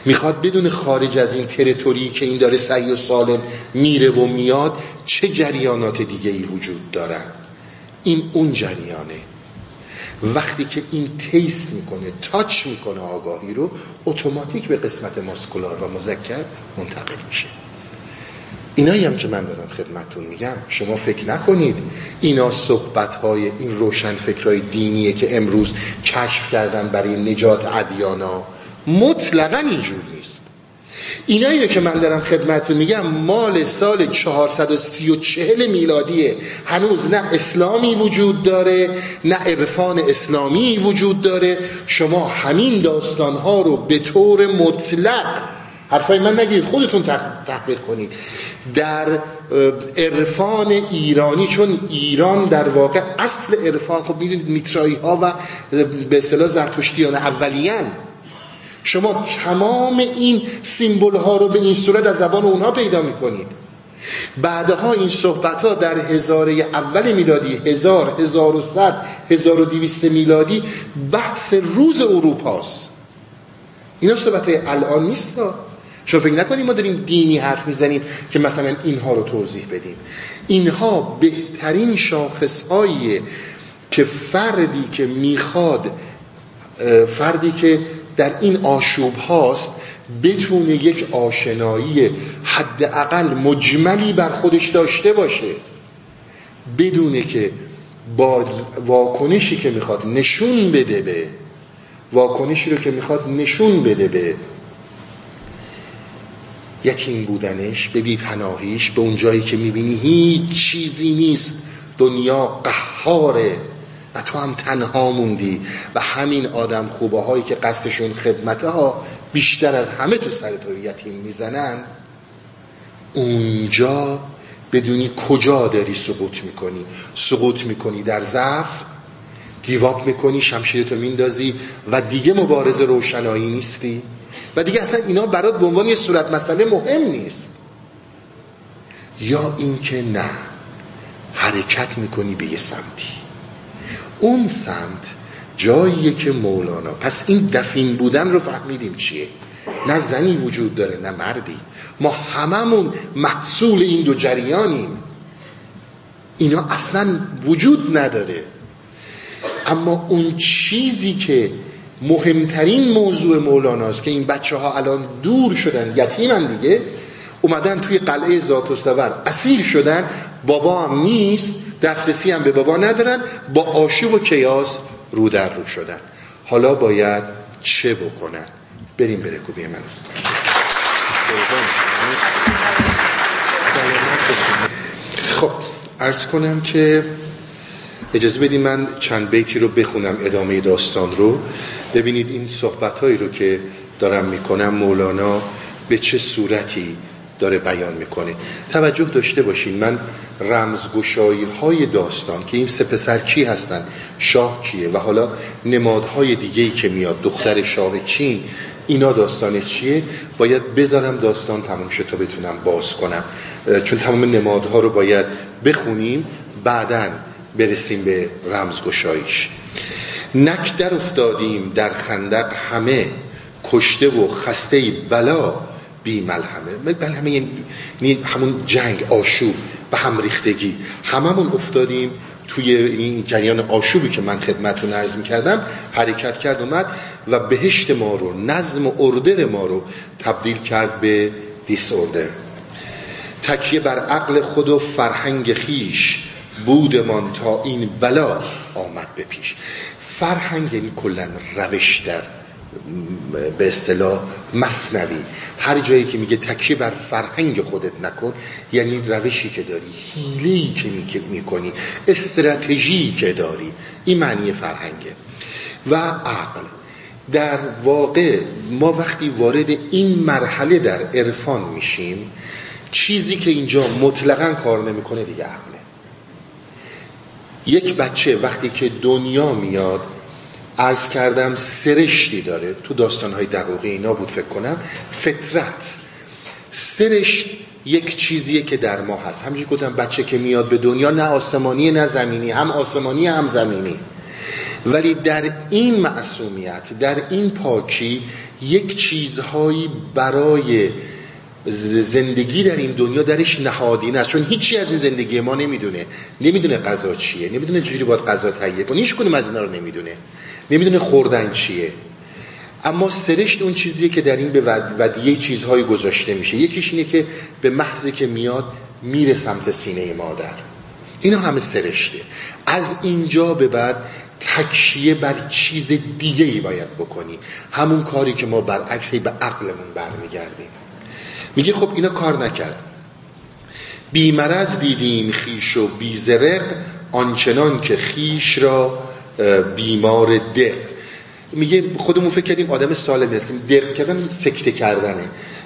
می‌خواد بدون خارج از این تریتوری که این داره سعی و سالم میره و میاد چه جریانات دیگه ای وجود دارن. این اون جریانه. وقتی که این تیست می‌کنه تاچ می‌کنه آگاهی رو اتوماتیک به قسمت ماسکولار و مذکر منتقل میشه. اینایی هم که من دارم خدمتون میگم. شما فکر نکنید اینا صحبت های این روشن فکرهای دینیه که امروز کشف کردن برای نجات ادیانا. مطلقا اینجور نیست. اینایی که من دارم خدمتون میگم مال سال 430 میلادیه. هنوز نه اسلامی وجود داره نه عرفان اسلامی وجود داره. شما همین داستانها رو به طور مطلق حرفای من نگیرید خودتون تحقیق کنید در عرفان ایرانی چون ایران در واقع اصل عرفان خب می‌دونید میترایی ها و به اصطلاح زرتشتیان اولیان شما تمام این سیمبل ها رو به این صورت از زبان اونها پیدا می‌کنید. بعدها این صحبت ها در هزاره اول میلادی هزار هزار و ست هزار و دیویست میلادی بحث روز اروپاست. اینا صحبت الان نیست شما فکر نکنید ما داریم دینی حرف می‌زنیم که مثلا اینها رو توضیح بدیم. اینها بهترین شاخص که فردی که می‌خواد فردی که در این آشوب هاست بتونه یک آشنایی حداقل مجملی بر خودش داشته باشه. بدونه که با واکنشی که می‌خواد نشون بده به واکنشی رو که می‌خواد نشون بده به. یتیم بودنش به بی پناهیش به اون جایی که می‌بینی هیچ چیزی نیست. دنیا قهاره و تو هم تنها موندی و همین آدم خوبه هایی که قصدشون خدمته ها بیشتر از همه تو سر تو یتیم می‌زنن. اونجا بدونی کجا داری سقوط می‌کنی. سقوط می‌کنی در ضعف گیواب می‌کنی شمشیرتو میندازی و دیگه مبارز روشنایی نیستی؟ و دیگه اصلا اینا برات به عنوان یه صورت مسئله مهم نیست. یا اینکه نه حرکت می‌کنی به یه سمتی. اون سمت جاییه که مولانا پس این دفین بودن رو فهمیدیم چیه؟ نه زنی وجود داره نه مردی. ما هممون محصول این دو جریانیم. اینا اصلا وجود نداره. اما اون چیزی که مهمترین موضوع مولاناست که این بچه ها الان دور شدن یتیمن دیگه اومدن توی قلعه ذات و سور اسیر شدن بابا هم نیست دسترسی هم به بابا ندارن با آشوب و کیاس رو در رو شدن. حالا باید چه بکنن؟ بریم به رکوبی من است. خب ارز کنم که اجازه بدیم من چند بیتی رو بخونم ادامه داستان رو. ببینید این صحبت هایی رو که دارم می‌کنم مولانا به چه صورتی داره بیان می‌کنه. توجه داشته باشین من رمزگشایی های داستان که این سه پسر کی هستن شاه کیه و حالا نمادهای دیگهی که میاد دختر شاه چین اینا داستان چیه؟ باید بذارم داستان تموم شد تا بتونم باز کنم. چون تمام نمادها رو باید بخونیم. بعدا برسیم به رمزگشاییش نک در افتادیم در خندق همه کشته و خسته بلا بی ملهمه ملهمه یعنی همون جنگ آشوب به هم ریختگی. هممون افتادیم توی این جریان آشوبی که من خدمتون عرض می کردم حرکت کرد اومد و بهشت ما رو نظم و اردر ما رو تبدیل کرد به دیس اردر تکیه بر عقل خود و فرهنگ خیش. بودمان تا این بلا آمد به پیش. فرهنگ یعنی کلا روش در به اصطلاح مصنوی. هر جایی که میگه تکیه بر فرهنگ خودت نکن یعنی روشی که داری حیله‌ای که می‌کنی استراتژی که داری. این معنی فرهنگه. و عقل. در واقع ما وقتی وارد این مرحله در عرفان میشیم چیزی که اینجا مطلقا کار نمی‌کنه دیگه عقله یک بچه وقتی که دنیا میاد عرض کردم سرشتی داره. تو داستانهای دقیقی اینا بود فکر کنم. فطرت. سرشت یک چیزیه که در ما هست. همجوری گفتم بچه که میاد به دنیا نه آسمانی نه زمینی هم آسمانی هم زمینی. ولی در این معصومیت در این پاکی یک چیزهایی برای زندگی در این دنیا درش نهادینه است چون هیچی از این زندگی ما نمی‌دونه. نمی‌دونه غذا چیه. نمی‌دونه چجوری باید غذا تهیه کنه. هیچ کدوم از اینا رو نمی‌دونه. نمی‌دونه خوردن چیه. اما سرشت اون چیزیه که در این به ودیه چیزهایی گذاشته میشه. یکیش اینه که به محضی که میاد میره سمت سینه مادر. اینا همه سرشته. از اینجا به بعد تکشیه بر چیز دیگه ای باید بکنی. همون کاری که ما برعکس به عقلمون برمیگردیم. میگه خب اینا کار نکرد. بیمرز دیدیم خیش و بیزرق آنچنان که خیش را بیمار دق. میگه خودمون فکر کردیم آدم سالم هستیم. دق کردن سکته کردنه.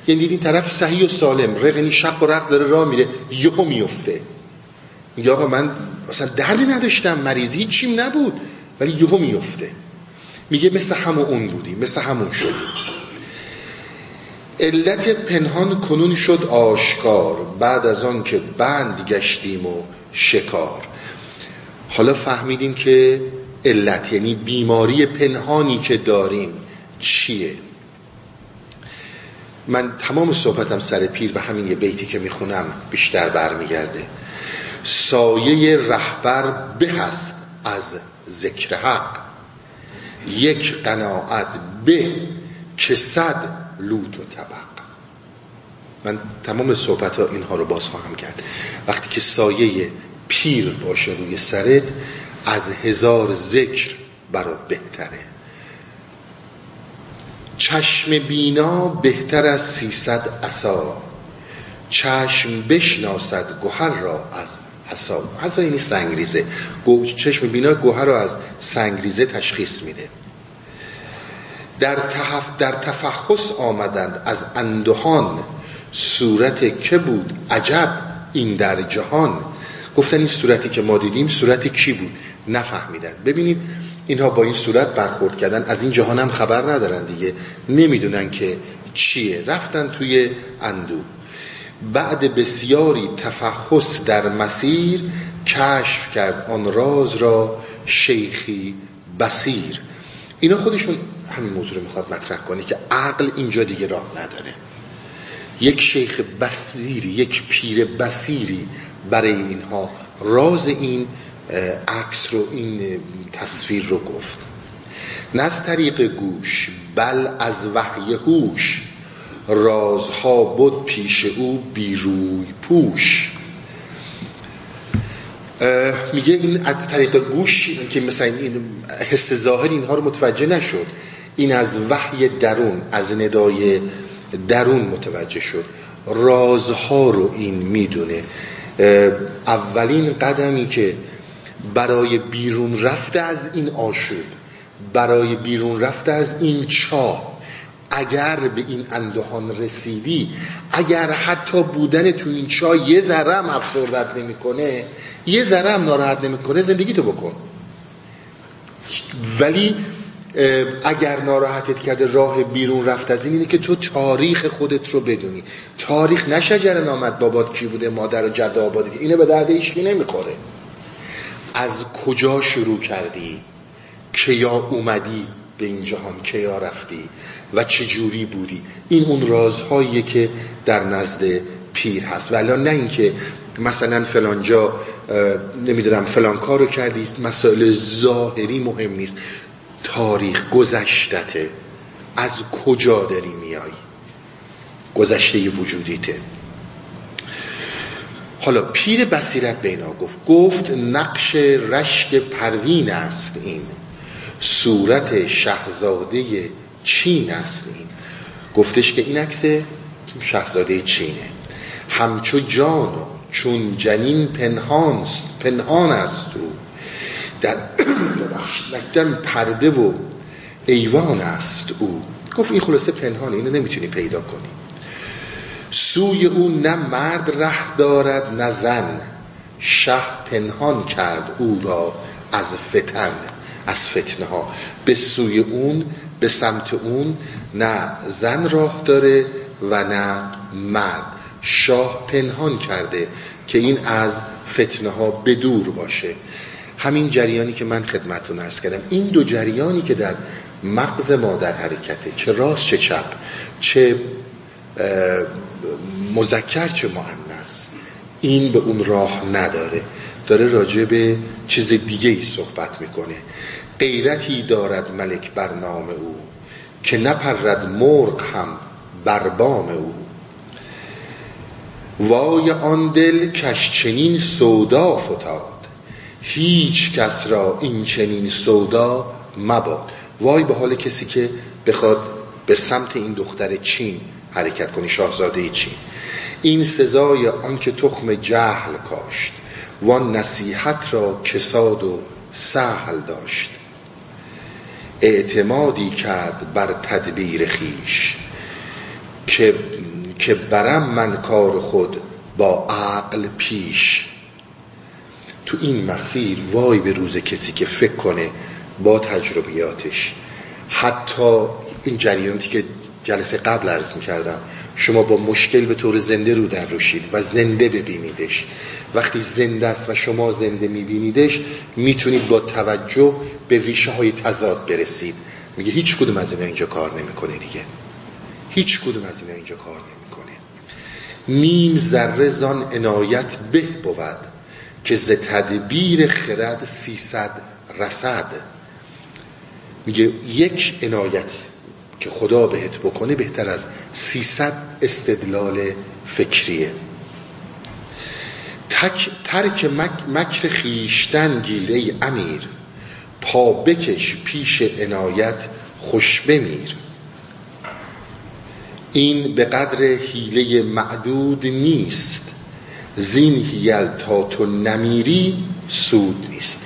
یعنی دیدین طرف صحیح و سالم. رقنی شق و رق داره راه میره یهو میفته. میگه آقا من اصلا دردی نداشتم مریضی چیم نبود ولی یهو میفته. میگه مثل همون اون بودیم مثل همون شدیم. علت پنهان کنون شد آشکار بعد از آن که بند گشتیم و شکار. حالا فهمیدیم که علت یعنی بیماری پنهانی که داریم چیه؟ من تمام صحبتم سر پیر به همین یه بیتی که می‌خونم بیشتر برمیگرده. سایه رهبر به هست از ذکر حق. یک قناعت به که صد لوت و طبق. من تمام صحبت ها اینها رو باز خواهم کرد. وقتی که سایه پیر باشه روی سرت از هزار ذکر برا بهتره. چشم بینا بهتر از سیصد عصا. چشم بشناسد گوهر را از حساب حساب یعنی سنگریزه. چشم بینا گوهر را از سنگریزه تشخیص میده. در, تحف در تفحص آمدند. از اندهان صورت که بود عجب این در جهان. گفتن این صورتی که ما دیدیم صورت کی بود؟ نفهمیدن. ببینید اینها با این صورت برخورد کردن. از این جهان هم خبر ندارن دیگه. نمی‌دونن که چیه. رفتن توی اندو بعد بسیاری تفحص در مسیر کشف کرد. آن راز را شیخی بسیر اینا خودشون همین موضوع رو می‌خواد مطرح کنه که عقل اینجا دیگه راه نداره. یک شیخ بسیری یک پیر بسیری برای اینها راز این عکس رو این تصویر رو گفت. نه از طریق گوش بل از وحی هوش. رازها بود پیش او بیروی پوش. میگه این از طریق گوش که مثلا این حس ظاهر اینها رو متوجه نشد. این از وحی درون از ندای درون متوجه شد. رازها رو این می‌دونه. اولین قدمی که برای بیرون رفته از این آشوب برای بیرون رفته از این چاه اگر به این اندهان رسیدی اگر حتی بودن تو این چاه یه ذره هم افسردت نمی‌کنه یه ذره هم ناراحت نمی‌کنه زندگی تو بکن. ولی اگر ناراحتت کرده راه بیرون رفت از این اینه که تو تاریخ خودت رو بدونی. تاریخ نه شجر نامد بابات کی بوده مادر و جد آباده که اینه به درد ایشکی نمی‌خوره. از کجا شروع کردی؟ که یا اومدی به این جهان؟ که یا رفتی؟ و چه جوری بودی؟ این اون رازهاییه که در نزد پیر هست. ولی نه اینکه مثلا فلانجا نمی‌دونم فلان کارو کردی مسائل ظاهری مهم نیست. تاریخ گذشتته از کجا داری میای؟ گذشته وجودیته حالا پیر بصیرت بینا گفت. گفت نقش رشک پروین است این. صورت شهزاده چین است این. گفتش که این عکس شهزاده چینه. همچو جان چون جنین پنهان پنهان است او. در مکتم پرده و ایوان است او. گفت این خلاصه پنهانه اینو نمی‌تونی پیدا کنی. سوی او نه مرد ره دارد نه زن. شه پنهان کرد او را از فتن از فتنه به سوی اون به سمت اون نه زن راه داره و نه مرد. شاه پنهان کرده که این از فتنه ها به دور باشه. همین جریانی که من خدمتتون ارز کردم این دو جریانی که در مغز ما در حرکته چه راست چه چپ چه مذکر چه معنیست این به اون راه نداره. داره راجع به چیز دیگه ای صحبت می‌کنه. غیرتی دارد ملک بر نام او که نپرد مرغ هم بر بام او. وای آن دل کش چنین سودا فتاد هیچ کس را این چنین سودا مباد. وای به حال کسی که بخواد به سمت این دختر چین حرکت کنی شاهزاده چین. این سزای آنکه تخم جهل کاشت وان نصیحت را کساد و سهل داشت. اعتمادی کرد بر تدبیر خیش که, که برم من کار خود با عقل پیش. تو این مسیر وای به روز کسی که فکر کنه با تجربیاتش حتی این جریانتی که جلسه قبل عرض می کردم شما با مشکل به طور زنده رو در روشید و زنده ببینیدش. وقتی زنده است و شما زنده میبینیدش می‌تونید با توجه به ریشه های تضاد برسید. میگه هیچ کدوم از اینا اینجا کار نمی‌کنه دیگه. هیچ کدوم از اینا اینجا کار نمی‌کنه. نیم ذره زان عنایت به بود. که ز تدبیر خرد سیصد رسد. میگه یک عنایت که خدا بهت بکنه بهتر از سیصد استدلال فکریه. تک ترک مکر خیشتن گیره امیر. پا بکش پیش عنایت خوش بمیر. این به قدر حیله معدود نیست. زین تا تو نمیری سود نیست.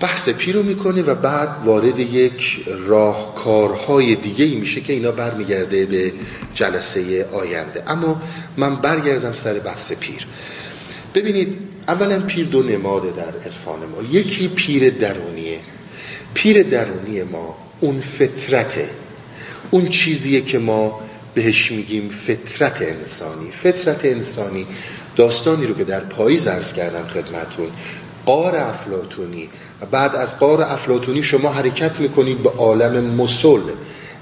بحث پی رو می‌کنه و بعد وارد یک راهکارهای دیگه ای میشه که اینا برمیگرده به جلسه آینده. اما من برگردم سر بحث پیر. ببینید اولا پیر دو نماده در عرفان ما. یکی پیر درونیه. پیر درونی ما اون فطرته. اون چیزیه که ما بهش میگیم فطرت انسانی. فطرت انسانی داستانی رو که در پاییز ارز کردم خدمتون. قار افلاتونی و بعد از قار افلاتونی شما حرکت می‌کنید به عالم مسل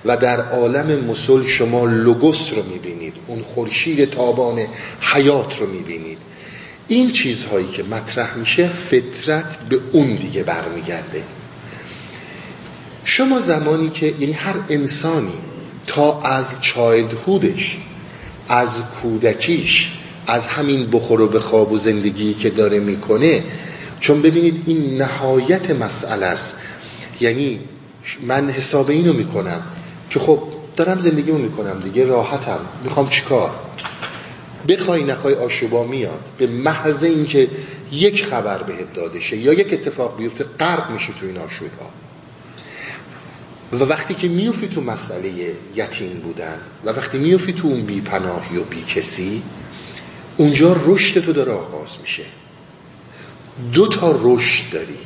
و در عالم مسل شما لوگوس رو می‌بینید. اون خورشید تابان حیات رو می‌بینید. این چیزهایی که مطرح میشه فطرت به اون دیگه برمیگرده. شما زمانی که یعنی هر انسانی تا از چایلدهودش از کودکیش از همین بخور و به خواب و زندگی که داره می‌کنه چون ببینید این نهایت مسئله است. یعنی من حساب اینو می‌کنم که خب دارم زندگیمو می‌کنم دیگه راحتم. می‌خوام چیکار؟ بخوای نخوای آشوبا میاد. به محض اینکه یک خبر بهت داده شه یا یک اتفاق بیفته غرق میشه تو این آشوبا. و وقتی که میوفی تو مسئله یتیم بودن و وقتی میوفی تو اون بی پناهی و بی کسی اونجا رشد تو داره آغاز میشه. دو تا رشد داری.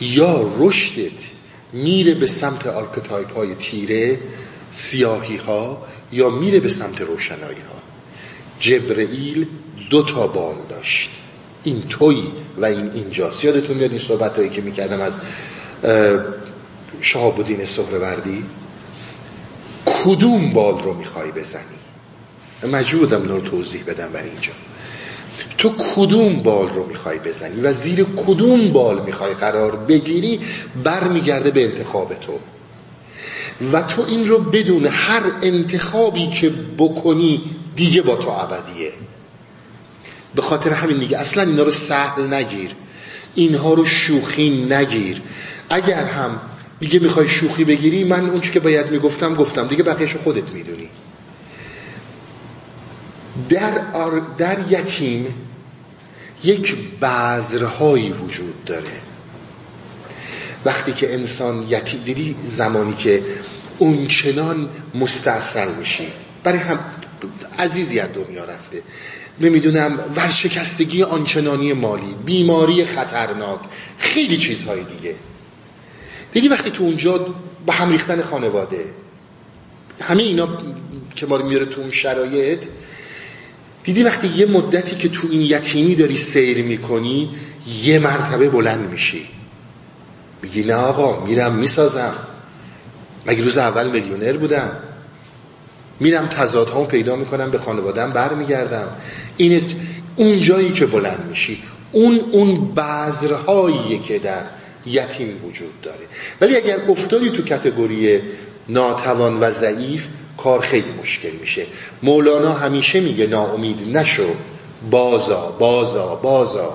یا رشدت میره به سمت archetype های تیره سیاهی ها یا میره به سمت روشنایی ها جبرئیل دو تا بال داشت. این توی و این اینجاست. یادتون میاد این صحبت هایی که می‌کردم از شهاب الدین سهروردی؟ کدوم بال رو می‌خوای بزنی؟ مجبورم توضیح بدم برای اینجا. تو کدوم بال رو می‌خوای بزنی و زیر کدوم بال می‌خوای قرار بگیری برمیگرده به انتخاب تو. و تو این رو بدون هر انتخابی که بکنی دیگه با تو ابدیه. به خاطر همین دیگه اصلا اینا رو سهل نگیر. اینها رو شوخی نگیر. اگر هم دیگه می‌خوای شوخی بگیری من اون که باید می‌گفتم گفتم. دیگه بقیهشو خودت می‌دونی. در, در یتیم یک بذرهایی وجود داره. وقتی که انسان یتیم دیدی زمانی که اون چنان مستاصل میشی. برای هم عزیزی از دنیا رفته. نمی‌دونم ورشکستگی آنچنانی مالی بیماری خطرناک خیلی چیزهای دیگه. دیدی وقتی تو اونجا به هم ریختن خانواده همه اینا که ما رو میاره تو اون شرایط دیدی وقتی یه مدتی که تو این یتیمی داری سیر می‌کنی یه مرتبه بلند میشی. میگی نه آقا میرم می‌سازم. مگه روز اول میلیونر بودم؟ میرم تضادهامو پیدا می‌کنم به خانوادم برمیگردم. این اون جایی که بلند میشی. اون اون بذرهایی که در یتیم وجود داره. ولی اگر افتادی تو کتگوری ناتوان و ضعیف کار خیلی مشکل میشه. مولانا همیشه میگه ناامید نشو بازا بازا بازا.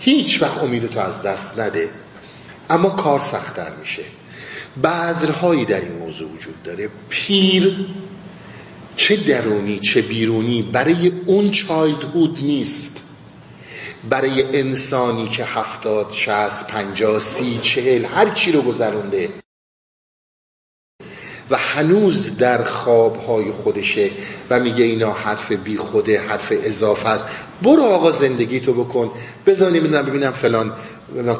هیچ وقت امید تو از دست نده. اما کار سختتر میشه. بعضرهایی در این موضوع وجود داره. پیر چه درونی چه بیرونی برای اون چایلدهود نیست. برای انسانی که هفتاد شست پنجاه سی چهل هر چی رو گذرونده. هنوز در خوابهای خودشه و میگه اینا حرف بی خوده حرف اضافه است. برو آقا زندگی تو بکن. بذار ببینم ببینم فلان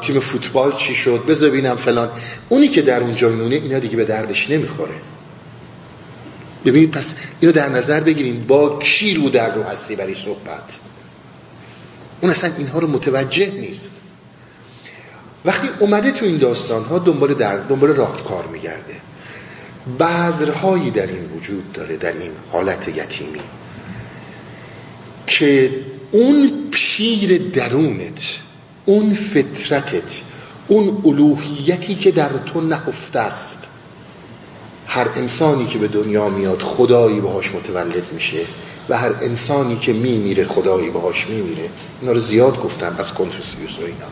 تیم فوتبال چی شد بذار ببینم فلان. اونی که در اونجا میمونه اینا دیگه به دردش نمی‌خوره. ببینید پس اینو در نظر بگیریم با کی رو در رو هستی برای صحبت؟ اون اصلا اینها رو متوجه نیست. وقتی اومده تو این داستان ها دنبال در دنبال راهکار میگرده. بذرهایی در این وجود داره در این حالت یتیمی که اون پیر درونت اون فطرتت اون الوهیتی که در تو نهفته است هر انسانی که به دنیا میاد خدایی باهاش متولد میشه و هر انسانی که میمیره خدایی باهاش میمیره. اینا رو زیاد گفتم از کنفوسیوس و اینا.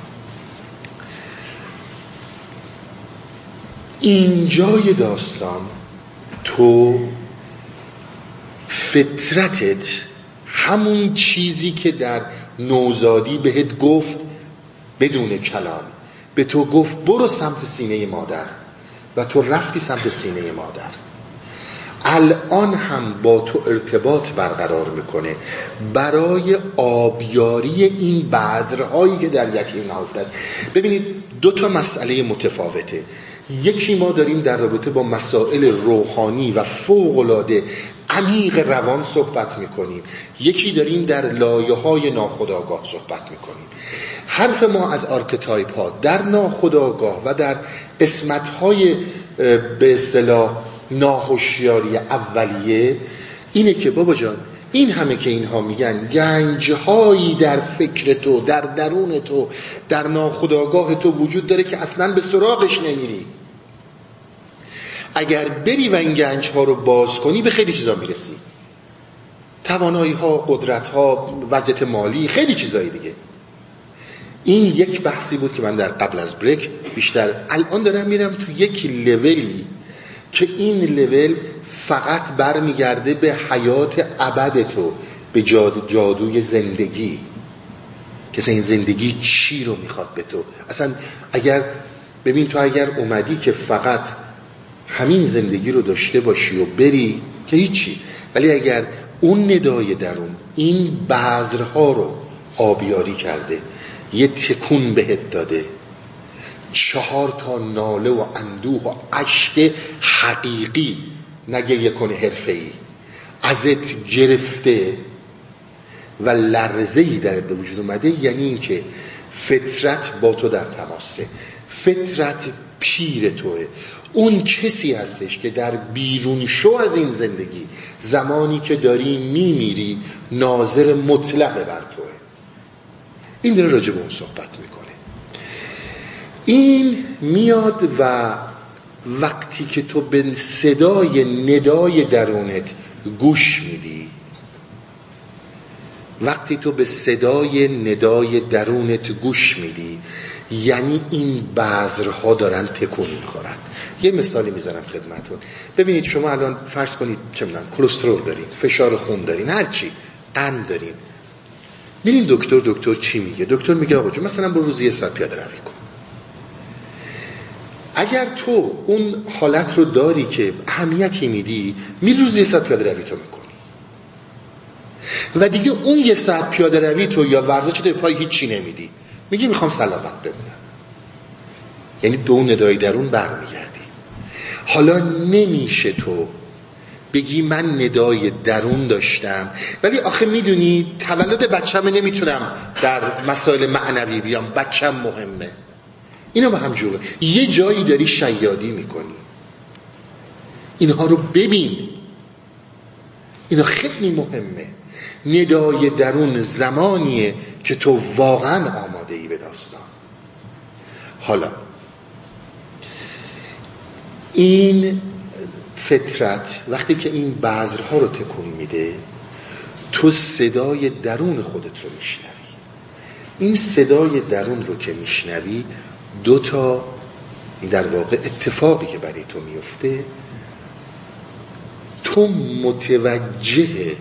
اینجای داستان تو فطرتت همون چیزی که در نوزادی بهت گفت بدون کلام. به تو گفت برو سمت سینه مادر و تو رفتی سمت سینه مادر. الان هم با تو ارتباط برقرار می‌کنه. برای آبیاری این بذرهایی که در یتیم نهفته ببینید دو تا مسئله متفاوته. یکی ما داریم در رابطه با مسائل روحانی و فوق‌العاده عمیق روان صحبت می‌کنیم. یکی داریم در لایه های ناخودآگاه صحبت می‌کنیم. حرف ما از archetype ها در ناخودآگاه و در اسمت های به اصطلاح ناهوشیاری اولیه اینه که بابا جان این همه که اینها میگن گنجهایی در فکر تو در درون تو در ناخداگاه تو وجود داره که اصلا به سراغش نمیری اگر بری و این گنج ها رو باز کنی به خیلی چیزا می‌رسی. توانایی ها قدرت ها وضعیت مالی خیلی چیزایی دیگه. این یک بحثی بود که من در قبل از بریک بیشتر الان دارم میرم تو یک لولی که این لول فقط برمیگرده به حیات ابد تو به جادوی زندگی. که این زندگی چی رو می‌خواد به تو؟ اصلا اگر ببین تو اگر اومدی که فقط همین زندگی رو داشته باشی و بری که هیچی. ولی اگر اون ندای درون این بذرها رو آبیاری کرده یه تکون بهت داده چهار تا ناله و اندوه و عشق حقیقی نگه یکن حرفه ای ازت گرفته و لرزه ای درت به وجود اومده یعنی اینکه فطرت با تو در تماسه. فطرت پیر توه. اون کسی هستش که در بیرون شو از این زندگی زمانی که داری میمیری ناظر مطلق بر توه. این داره راجع به اون صحبت می‌کنه. این میاد و وقتی که تو به صدای ندای درونت گوش میدی وقتی تو به صدای ندای درونت گوش میدی یعنی این بذرها دارن تکون می‌خورن. یه مثالی می‌ذارم خدمتون. ببینید شما الان فرض کنید چه می‌دونم کلسترول دارین فشار خون دارین هر چی قند دارین. میرین دکتر دکتر چی میگه؟ دکتر میگه آقا مثلا برو روزی یه ساعت پیاده روی کن. اگر تو اون حالت رو داری که اهمیتی میدی میری روزی یه ساعت پیاده روی تو می‌کنی. و دیگه اون یه ساعت پیاده روی تو یا ورزش تو پای هیچی نمیدی. میگی می‌خوام سلامت بمونم. یعنی به اون ندای درون برمیگردی. حالا نمیشه تو بگی من ندای درون داشتم. ولی آخه می‌دونی تولد بچم نمی‌تونم در مسائل معنوی بیام. بچم مهمه. اینا با هم جوره. یه جایی داری شیادی می‌کنی. اینها رو ببین. اینا خیلی مهمه. ندای درون زمانیه که تو واقعا آماده ای به داستان. حالا این فطرت وقتی که این بذرها رو تکون میده تو صدای درون خودت رو میشنوی. این صدای درون رو که میشنوی دو تا این در واقع اتفاقی که برای تو میفته تو متوجه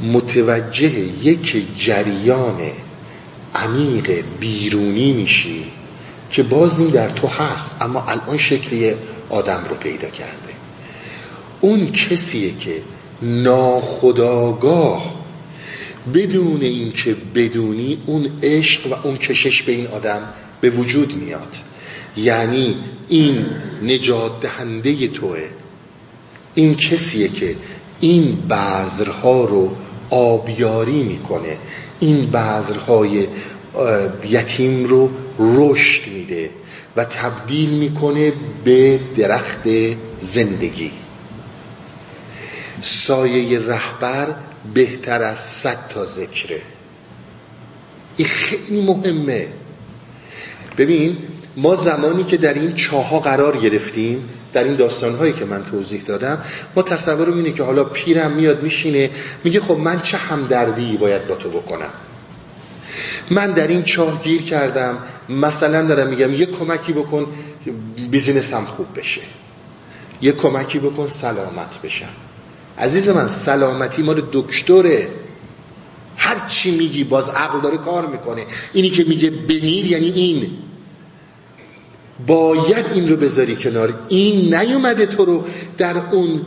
متوجه یک جریان عمیق بیرونی میشی که باز این در تو هست اما الان شکلی آدم رو پیدا کرده. اون کسیه که ناخداگاه بدون اینکه بدونی اون عشق و اون کشش به این آدم به وجود میاد. یعنی این نجات دهنده توه. این کسیه که این بذرها رو آبیاری می‌کنه. این بذرهای یتیم رو رشد میده و تبدیل می‌کنه به درخت زندگی. سایه رهبر بهتر از صد تا ذکره. این خیلی مهمه. ببین ما زمانی که در این چاها قرار گرفتیم در این داستانهایی که من توضیح دادم ما تصورم اینه که حالا پیرم میاد میشینه میگه خب من چه همدردی باید با تو بکنم؟ من در این چاه گیر کردم مثلا دارم میگم یه کمکی بکن بیزینسم خوب بشه. یه کمکی بکن سلامت بشم. عزیز من سلامتی مال دکتره. هر چی میگی باز عقل داره کار می‌کنه. اینی که میگه بمیر یعنی این. باید این رو بذاری کنار. این نیومده تو رو در اون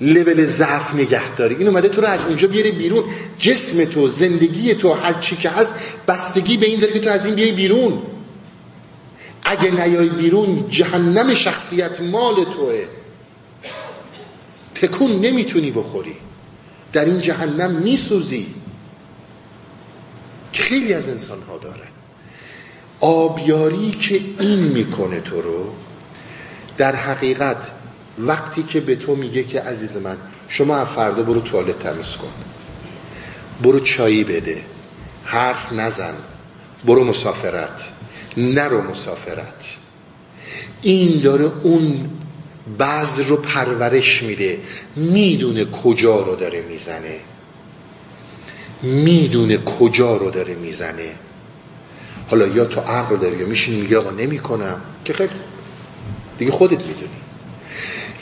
لول ضعف نگه داری. این اومده تو رو از اونجا بیاره بیرون. جسم تو زندگی تو هر چی که هست بستگی به این داره که تو از این بیای بیرون. اگه نیای بیرون جهنم شخصیت مال توه. تکون نمی‌تونی بخوری. در این جهنم میسوزی. که خیلی از انسان ها داره آبیاری که این می‌کنه تو رو در حقیقت وقتی که به تو میگه که عزیز من شما فردا برو توالت تمیز کن. برو چایی بده. حرف نزن. برو مسافرت. نرو مسافرت. این داره اون بعض رو پرورش میده. می‌دونه کجا رو داره می‌زنه. می‌دونه کجا رو داره می‌زنه. حالا یا تو عقل داری یا میشین میگه آقا نمی‌کنم که خیلی دیگه خودت می‌دونی.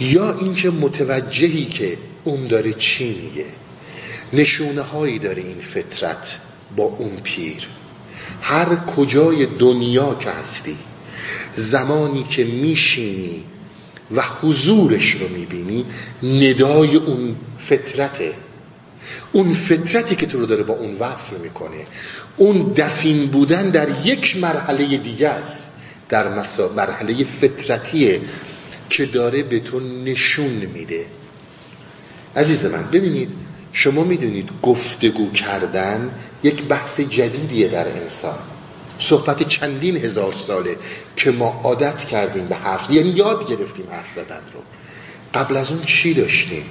یا اینکه متوجهی که اون داره چی میگه. نشونه هایی داره این فطرت با اون پیر. هر کجای دنیا که هستی زمانی که میشینی و حضورش رو می‌بینی ندای اون فطرته. اون فطرتی که تو رو داره با اون وصل می‌کنه. اون دفین بودن در یک مرحله دیگه است. در مرحله فطرتیه که داره به تو نشون میده. عزیز من ببینید شما می‌دونید گفتگو کردن یک بحث جدیدیه در انسان. صحبت چندین هزار ساله که ما عادت کردیم به حرف یعنی یاد گرفتیم حرف زدن رو. قبل از اون چی داشتیم؟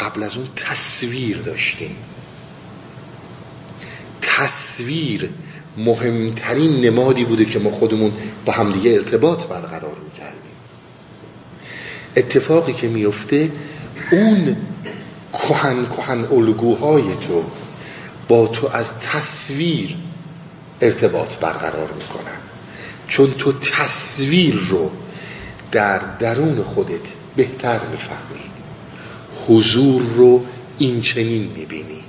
قبل از اون تصویر داشتیم. تصویر مهمترین نمادی بوده که ما خودمون با همدیگه ارتباط برقرار می‌کردیم. اتفاقی که میفته اون کهن کهن الگوهای تو با تو از تصویر ارتباط برقرار می‌کنن. چون تو تصویر رو در درون خودت بهتر می‌فهمی. حضور رو این چنین می‌بینی.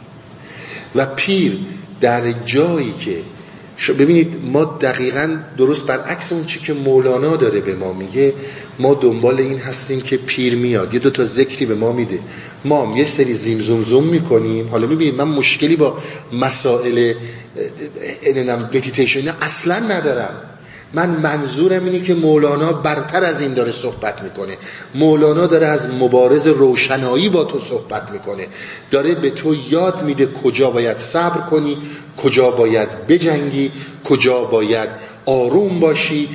و پیر در جایی که ببینید ما دقیقا درست برعکس اون چی که مولانا داره به ما میگه ما دنبال این هستیم که پیر میاد. یه دو تا ذکری به ما میده. ما هم یه سری زیم زوم زوم می‌کنیم. حالا می‌بینید من مشکلی با مسائل مدیتیشن اصلا ندارم. من منظورم اینه که مولانا برتر از این داره صحبت می‌کنه. مولانا داره از مبارز روشنایی با تو صحبت می‌کنه. داره به تو یاد میده کجا باید صبر کنی کجا باید بجنگی کجا باید آروم باشی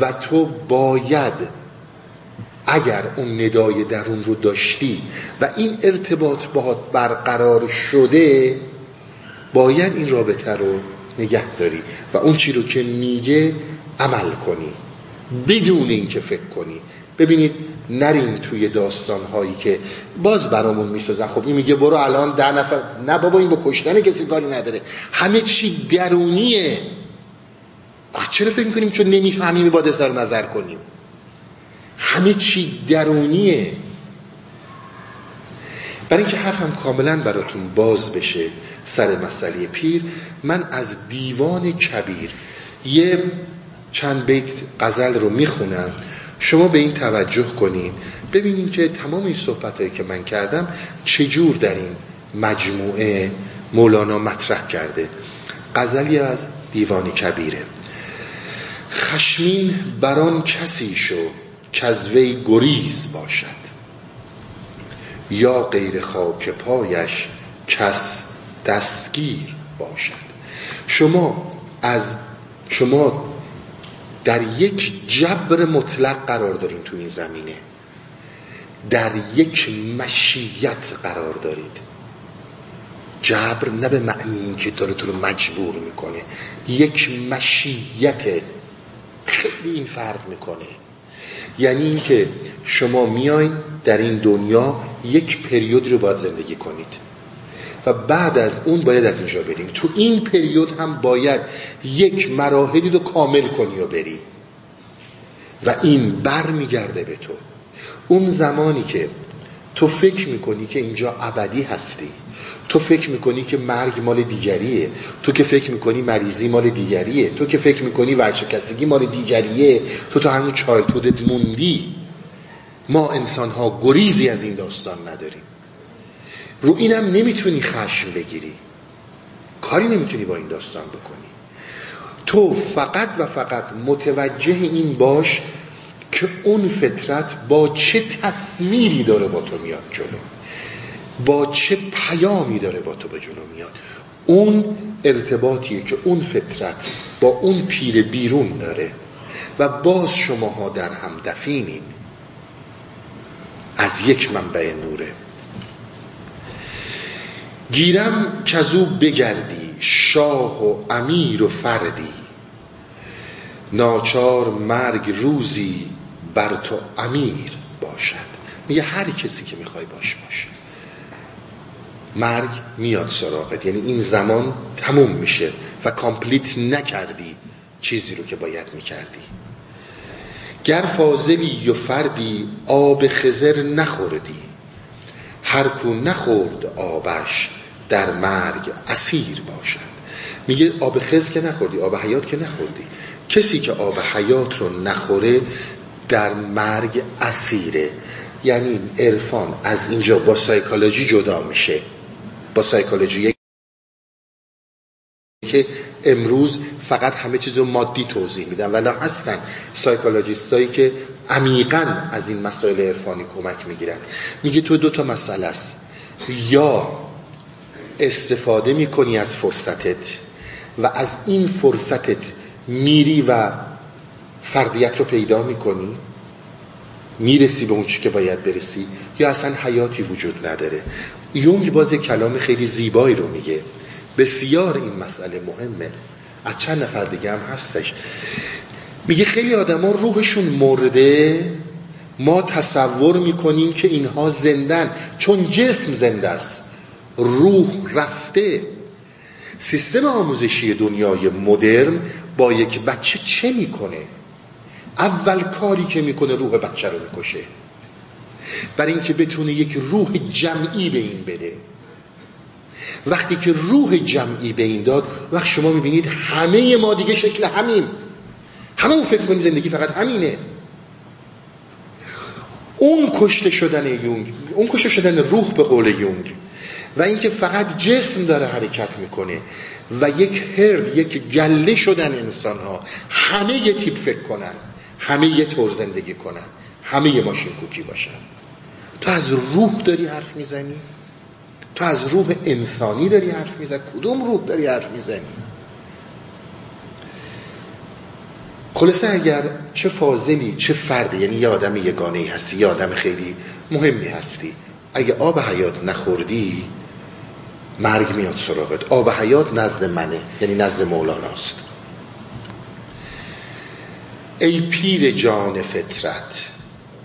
و تو باید اگر اون ندای درون رو داشتی و این ارتباط باهات برقرار شده باید این رابطه رو نگه داری. و اون چی رو که میگه عمل کنی بدون اینکه فکر کنی. ببینید نریم توی داستان هایی که باز برامون می‌سازن. خب این میگه برو الان ده نفر. نه بابا این با کشتن کسی کاری نداره. همه چی درونیه. آخ چرا فکر می‌کنیم چون نمی‌فهمیم با دستار نظر کنیم؟ همه چی درونیه. برای اینکه حرفم کاملا براتون باز بشه سر مسئله پیر من از دیوان کبیر یه چند بیت غزل رو می‌خونم. شما به این توجه کنین. ببینین که تمام این صحبت هایی که من کردم چجور در این مجموعه مولانا مطرح کرده. غزلی از دیوان کبیره. خشمین بران کسی شو که از وی گریز باشد. یا غیر خاک پایش کس دستگیر باشد. شما از شما در یک جبر مطلق قرار دارین تو این زمینه. در یک مشیت قرار دارید. جبر نه به معنی این که داره تو رو مجبور می‌کنه. یک مشیت خیلی این فرق می‌کنه. یعنی اینکه شما میاین در این دنیا یک پریود رو باید زندگی کنید. بعد از اون باید از اینجا بریم. تو این پریود هم باید یک مراحلی رو کامل کنی و بری. و این بر میگرده به تو. اون زمانی که تو فکر می‌کنی که اینجا ابدی هستی. تو فکر می‌کنی که مرگ مال دیگریه. تو که فکر می‌کنی مریضی مال دیگریه. تو که فکر می‌کنی ورشکستگی مال دیگریه. تو تو همون چایلتودت موندی. ما انسان ها گریزی از این داستان نداریم. رو اینم نمی‌تونی خشم بگیری. کاری نمی‌تونی با این داستان بکنی. تو فقط و فقط متوجه این باش که اون فطرت با چه تصویری داره با تو میاد جلو. با چه پیامی داره با تو به جلو میاد. اون ارتباطیه که اون فطرت با اون پیر بیرون داره و باز شماها در هم دفینین از یک منبع نوره. گیرم کزو بگردی شاه و امیر و فردی. ناچار مرگ روزی بر تو امیر باشد. میگه هر کسی که می‌خوای باش باش. مرگ میاد سراغت. یعنی این زمان تموم میشه و complete نکردی چیزی رو که باید می‌کردی. گر فاضلی و فردی آب خضر نخوردی هر کو نخورد آبش در مرگ اسیر باشد. میگه آب خضر که نخوردی آب حیات که نخوردی. کسی که آب حیات رو نخوره در مرگ اسیره. یعنی عرفان از اینجا با سایکولوژی جدا میشه. با سایکولوژی که امروز فقط همه چیز رو مادی توضیح میدن. ولی هستن psychologist هایی که عمیقا از این مسائل عرفانی کمک می‌گیرن. میگه تو دو تا مسئله است. یا استفاده می‌کنی از فرصتت و از این فرصتت میری و فردیت رو پیدا می‌کنی می‌رسی به اون چی که باید برسی یا اصلا حیاتی وجود نداره. یونگ باز کلام خیلی زیبایی رو میگه. بسیار این مسئله مهمه. از چند نفر دیگه هم هستش. میگه خیلی آدما روحشون مرده ما تصور می‌کنیم که اینها زندن چون جسم زنده است. روح رفته. سیستم آموزشی دنیای مدرن با یک بچه چه می‌کنه؟ اول کاری که می‌کنه روح بچه رو می‌کشه. برای اینکه بتونه یک روح جمعی به این بده. وقتی که روح جمعی به این داد وقت شما می‌بینید همه ما دیگه شکل همین همه اون فکر کنیم زندگی فقط همینه. اون کشته شدن یونگ اون کشته شدن روح به قول یونگ و اینکه فقط جسم داره حرکت می‌کنه و یک هرد یک گله شدن انسان ها همه یه تیپ فکر کنن همه یه طور زندگی کنن همه یه ماشین کوکی باشن. تو از روح داری حرف می‌زنی؟ تو از روح انسانی داری حرف می‌زنی؟ کدوم روح داری حرف می‌زنی؟ خلاصه اگر چه فاضلی چه فردی یعنی یه آدم یگانه هستی یه آدم خیلی مهمی هستی اگه آب حیات نخوردی مرگ میاد سراغت. آب حیات نزد منه یعنی نزد مولاناست. ای پیر جان فطرت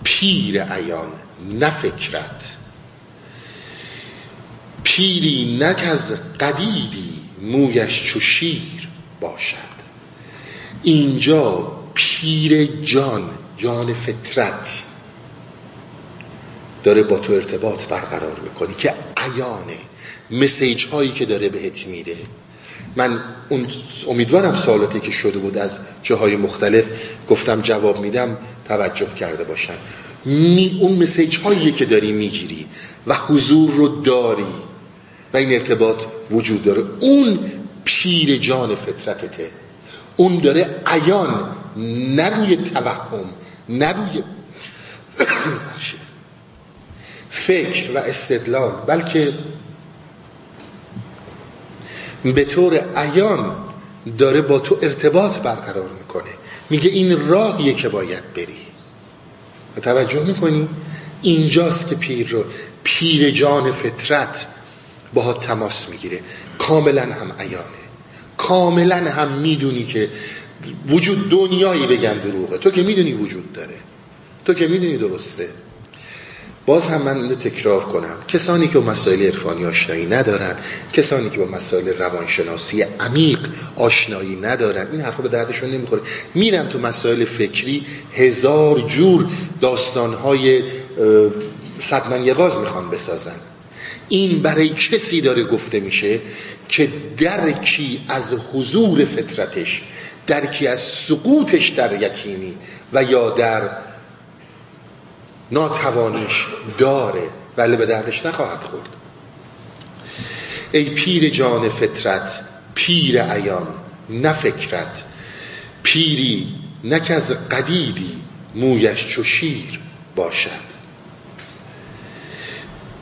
پیر عیان نفکرت پیری نک از قدیدی مویش چو شیر باشد. اینجا پیر جان جان فطرت. داره با تو ارتباط برقرار می‌کنی که عیانه مسیج هایی که داره بهت میده. من اون امیدوارم سوالاتی که شده بود از جاهای مختلف گفتم جواب میدم توجه کرده باشن. می اون مسیج هایی که داری می‌گیری و حضور رو داری و این ارتباط وجود داره. اون پیر جان فطرتته اون داره عیان نروی توهم نروی فکر و استدلال بلکه به طور عیان داره با تو ارتباط برقرار می‌کنه. میگه این راهیه که باید بری. توجه می‌کنی؟ اینجاست که پیر رو پیر جان فطرت با تماس می‌گیره. کاملا هم عیانه. کاملا هم می‌دونی که وجود دنیایی بگن دروغه. تو که می‌دونی وجود داره. تو که می‌دونی درسته. باز هم من اینو تکرار کنم. کسانی که با مسائل عرفانی آشنایی ندارن کسانی که با مسائل روانشناسی عمیق آشنایی ندارن این حرفا به دردشون نمی‌خوره. میرن تو مسائل فکری هزار جور داستانهای صدمن یقاز می‌خوان بسازن. این برای کسی داره گفته میشه که درکی از حضور فطرتش درکی از سقوطش در یتیمی و یا در ناتوانیش داره ولی به دردش نخواهد خورد. ای پیر جان فطرت پیر عیان نه فکرت. پیری نک از قدیدی مویش چو باشد.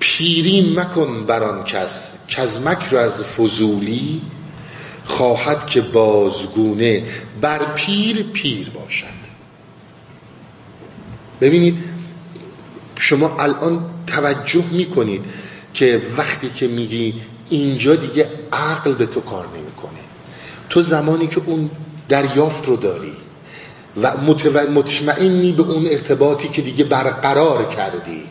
پیری مکن بران کس که از مکر از فضولی خواهد که بازگونه بر پیر پیر باشد. ببینید شما الان توجه می‌کنید که وقتی که میگی اینجا دیگه عقل به تو کار نمی‌کنه. تو زمانی که اون دریافت رو داری و مطمئنی به اون ارتباطی که دیگه برقرار کردی.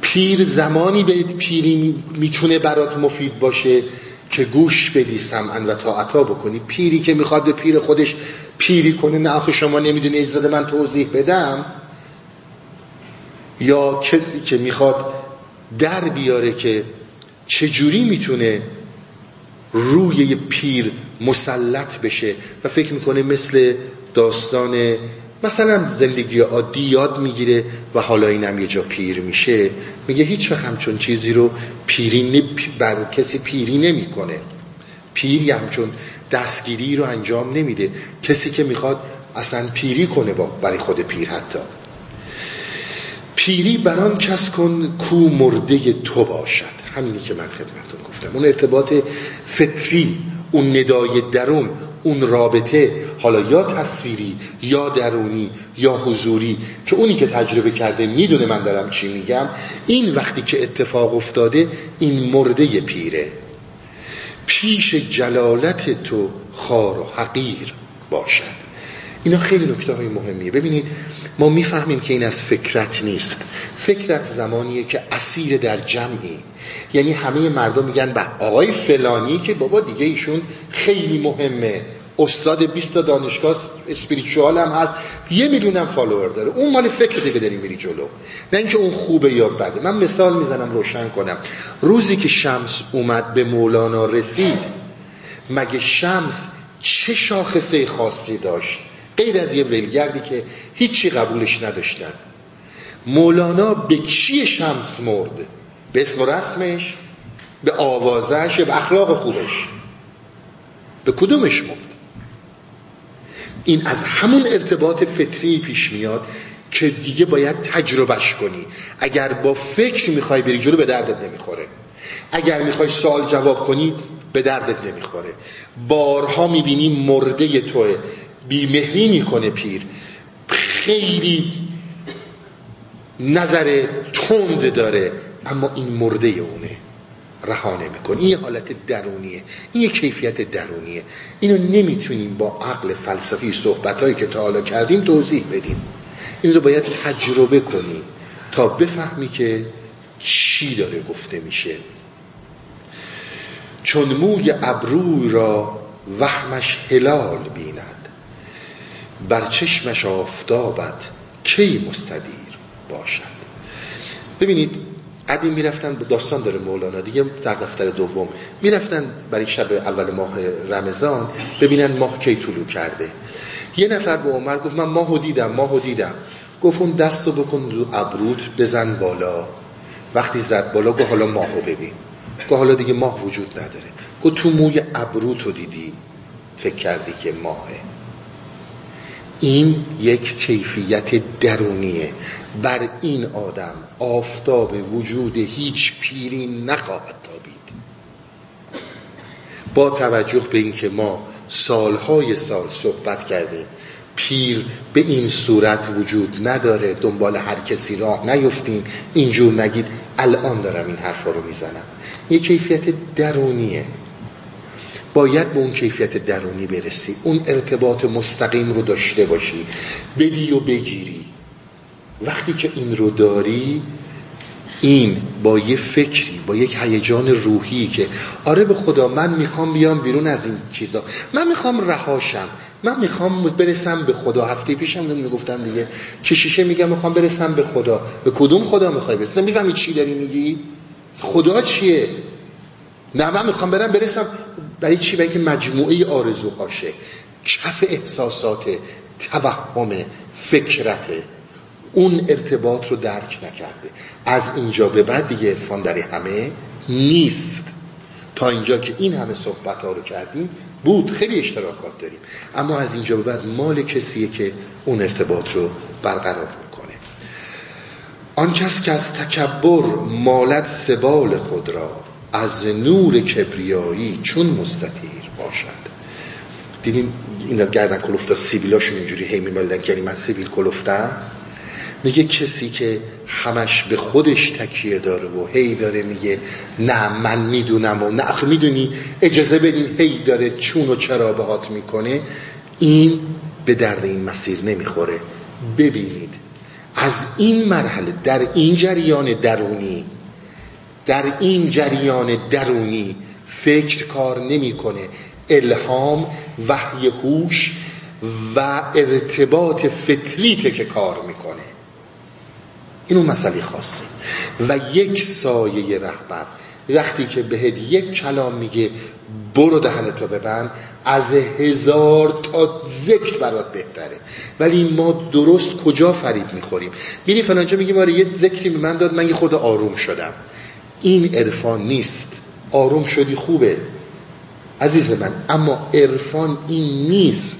پیر زمانی به پیری می‌تونه برات مفید باشه که گوش بدی سمعن و طاعتا بکنی. پیری که می‌خواد به پیر خودش پیری کنه نه آخه شما نمی‌دونی اجازه من توضیح بدم. یا کسی که می‌خواد در بیاره که چجوری می‌تونه روی پیر مسلط بشه و فکر می‌کنه مثل داستان مثلا زندگی عادی یاد می‌گیره و حالا اینم یه جا پیر میشه. میگه هیچ وقت همچون چیزی رو پیری بر کسی پیری نمی‌کنه. پیر همچون دستگیری رو انجام نمیده. کسی که می‌خواد اصلا پیری کنه با برای خود پیر حتی. پیری بران کس کن کو مرده تو باشد. همینی که من خدمتون گفتم. اون ارتباط فطری اون ندای درون اون رابطه حالا یا تصویری یا درونی یا حضوری که اونی که تجربه کرده می‌دونه من دارم چی میگم. این وقتی که اتفاق افتاده این مرده پیره. پیش جلالت تو خار و حقیر باشد. اینا خیلی نکته های مهمیه. ببینید ما می‌فهمیم که این از فکرت نیست. فکرت زمانیه که اسیر در جمعی. یعنی همه مردم میگن به آقای فلانی که بابا دیگه ایشون خیلی مهمه. استاد 20 دانشگاه اسپریچوال هم هست. یه میلیون هم فالوور داره. اون مال فکر دیگه داری میری جلو. نه اینکه اون خوبه یا بده. من مثال می‌زنم روشن کنم. روزی که شمس اومد به مولانا رسید مگه شمس چه شاخصه خاصی داشت؟ غیر از یه ولگردی که هیچی قبولش نداشتن. مولانا به چی شمس مرد؟ به اسم و رسمش؟ به آوازش؟ به اخلاق خوبش؟ به کدومش مرد؟ این از همون ارتباط فطری پیش میاد که دیگه باید تجربهش کنی. اگر با فکر می‌خوای بری جلو به دردت نمی‌خوره. اگر می‌خوای سوال جواب کنی به دردت نمی‌خوره. بارها می‌بینی مرده توه. بیمهری می‌کنه پیر. خیلی نظر تند داره اما این مرده اونه. رها نمیکن این حالت درونیه. این کیفیت درونیه. اینو نمی‌تونیم با عقل فلسفی صحبت که تا حالا کردیم توضیح بدیم. این رو باید تجربه کنی تا بفهمی که چی داره گفته میشه. چون موی ابروی را وهمش هلال بیند بر چشمش آفتابت کی مستدیر باشد. ببینید قدیم می‌رفتن داستان داره مولانا دیگه در دفتر دوم. می‌رفتن برای شب اول ماه رمضان ببینن ماه کی طلوع کرده. یه نفر به عمر گفت من ماهو دیدم ماهو دیدم. گفت اون دستو بکن رو ابروت بزن بالا. وقتی زد بالا گفت حالا ماهو ببین. گفت حالا دیگه ماه وجود نداره. گفت تو موی ابروتو دیدی؟ فکر کردی که ماهه. این یک کیفیت درونیه. بر این آدم آفتاب وجود هیچ پیری نخواهد تابید. با توجه به اینکه ما سالهای سال صحبت کردیم پیر به این صورت وجود نداره دنبال هر کسی راه نیفتین اینجور نگید الان دارم این حرفا رو می‌زنم. یه کیفیت درونیه. باید به اون کیفیت درونی برسی. اون ارتباط مستقیم رو داشته باشی. بدی و بگیری. وقتی که این رو داری این با یه فکری با یک هیجان روحی که آره به خدا من می‌خوام بیام بیرون از این چیزا. من می‌خوام رهاشم. من می‌خوام برسم به خدا. هفته پیشم می‌گفتم دیگه شیشه میگم می‌خوام برسم به خدا. به کدوم خدا می‌خوای برسم؟ می‌فهمی چی داری میگی؟ خدا چیه؟ نه من می‌خوام برم برسم برای چی؟ برای که مجموعه آرزوهاشه کف احساسات توهم فکرته اون ارتباط رو درک نکرده. از اینجا به بعد دیگه عرفان در همه نیست. تا اینجا که این همه صحبت ها رو کردیم بود. خیلی اشتراکات داریم. اما از اینجا به بعد مال کسیه که اون ارتباط رو برقرار می‌کنه. آن کس که از تکبر مالت سبال خود را از نور کبریایی چون مستطیر باشد. دیدیم اینا گردن کلوفتا سیبیلاشون اینجوری هی میمالدن یعنی من سیبیل کلوفتم میگه کسی که همش به خودش تکیه داره و هی داره میگه نه من می‌دونم و نه. می‌دونی اجازه بدین هی داره چون و چرا بهات می‌کنه. این به درد این مسیر نمی‌خوره. ببینید از این مرحله در این جریان درونی در این جریان درونی فکر کار نمی‌کنه. الهام وحی هوش و ارتباط فطریته که کار می‌کنه. این اون مسئله خاصه. و یک سایه رهبر وقتی که بهت یک کلام میگه برو دهنتو ببند از هزار تا ذکر برات بهتره. ولی ما درست کجا فریب می‌خوریم؟ بینی فلانجا میگیم آره یه ذکری من داد من یه خورده آروم شدم. این عرفان نیست. آروم شدی خوبه. عزیز من اما عرفان این نیست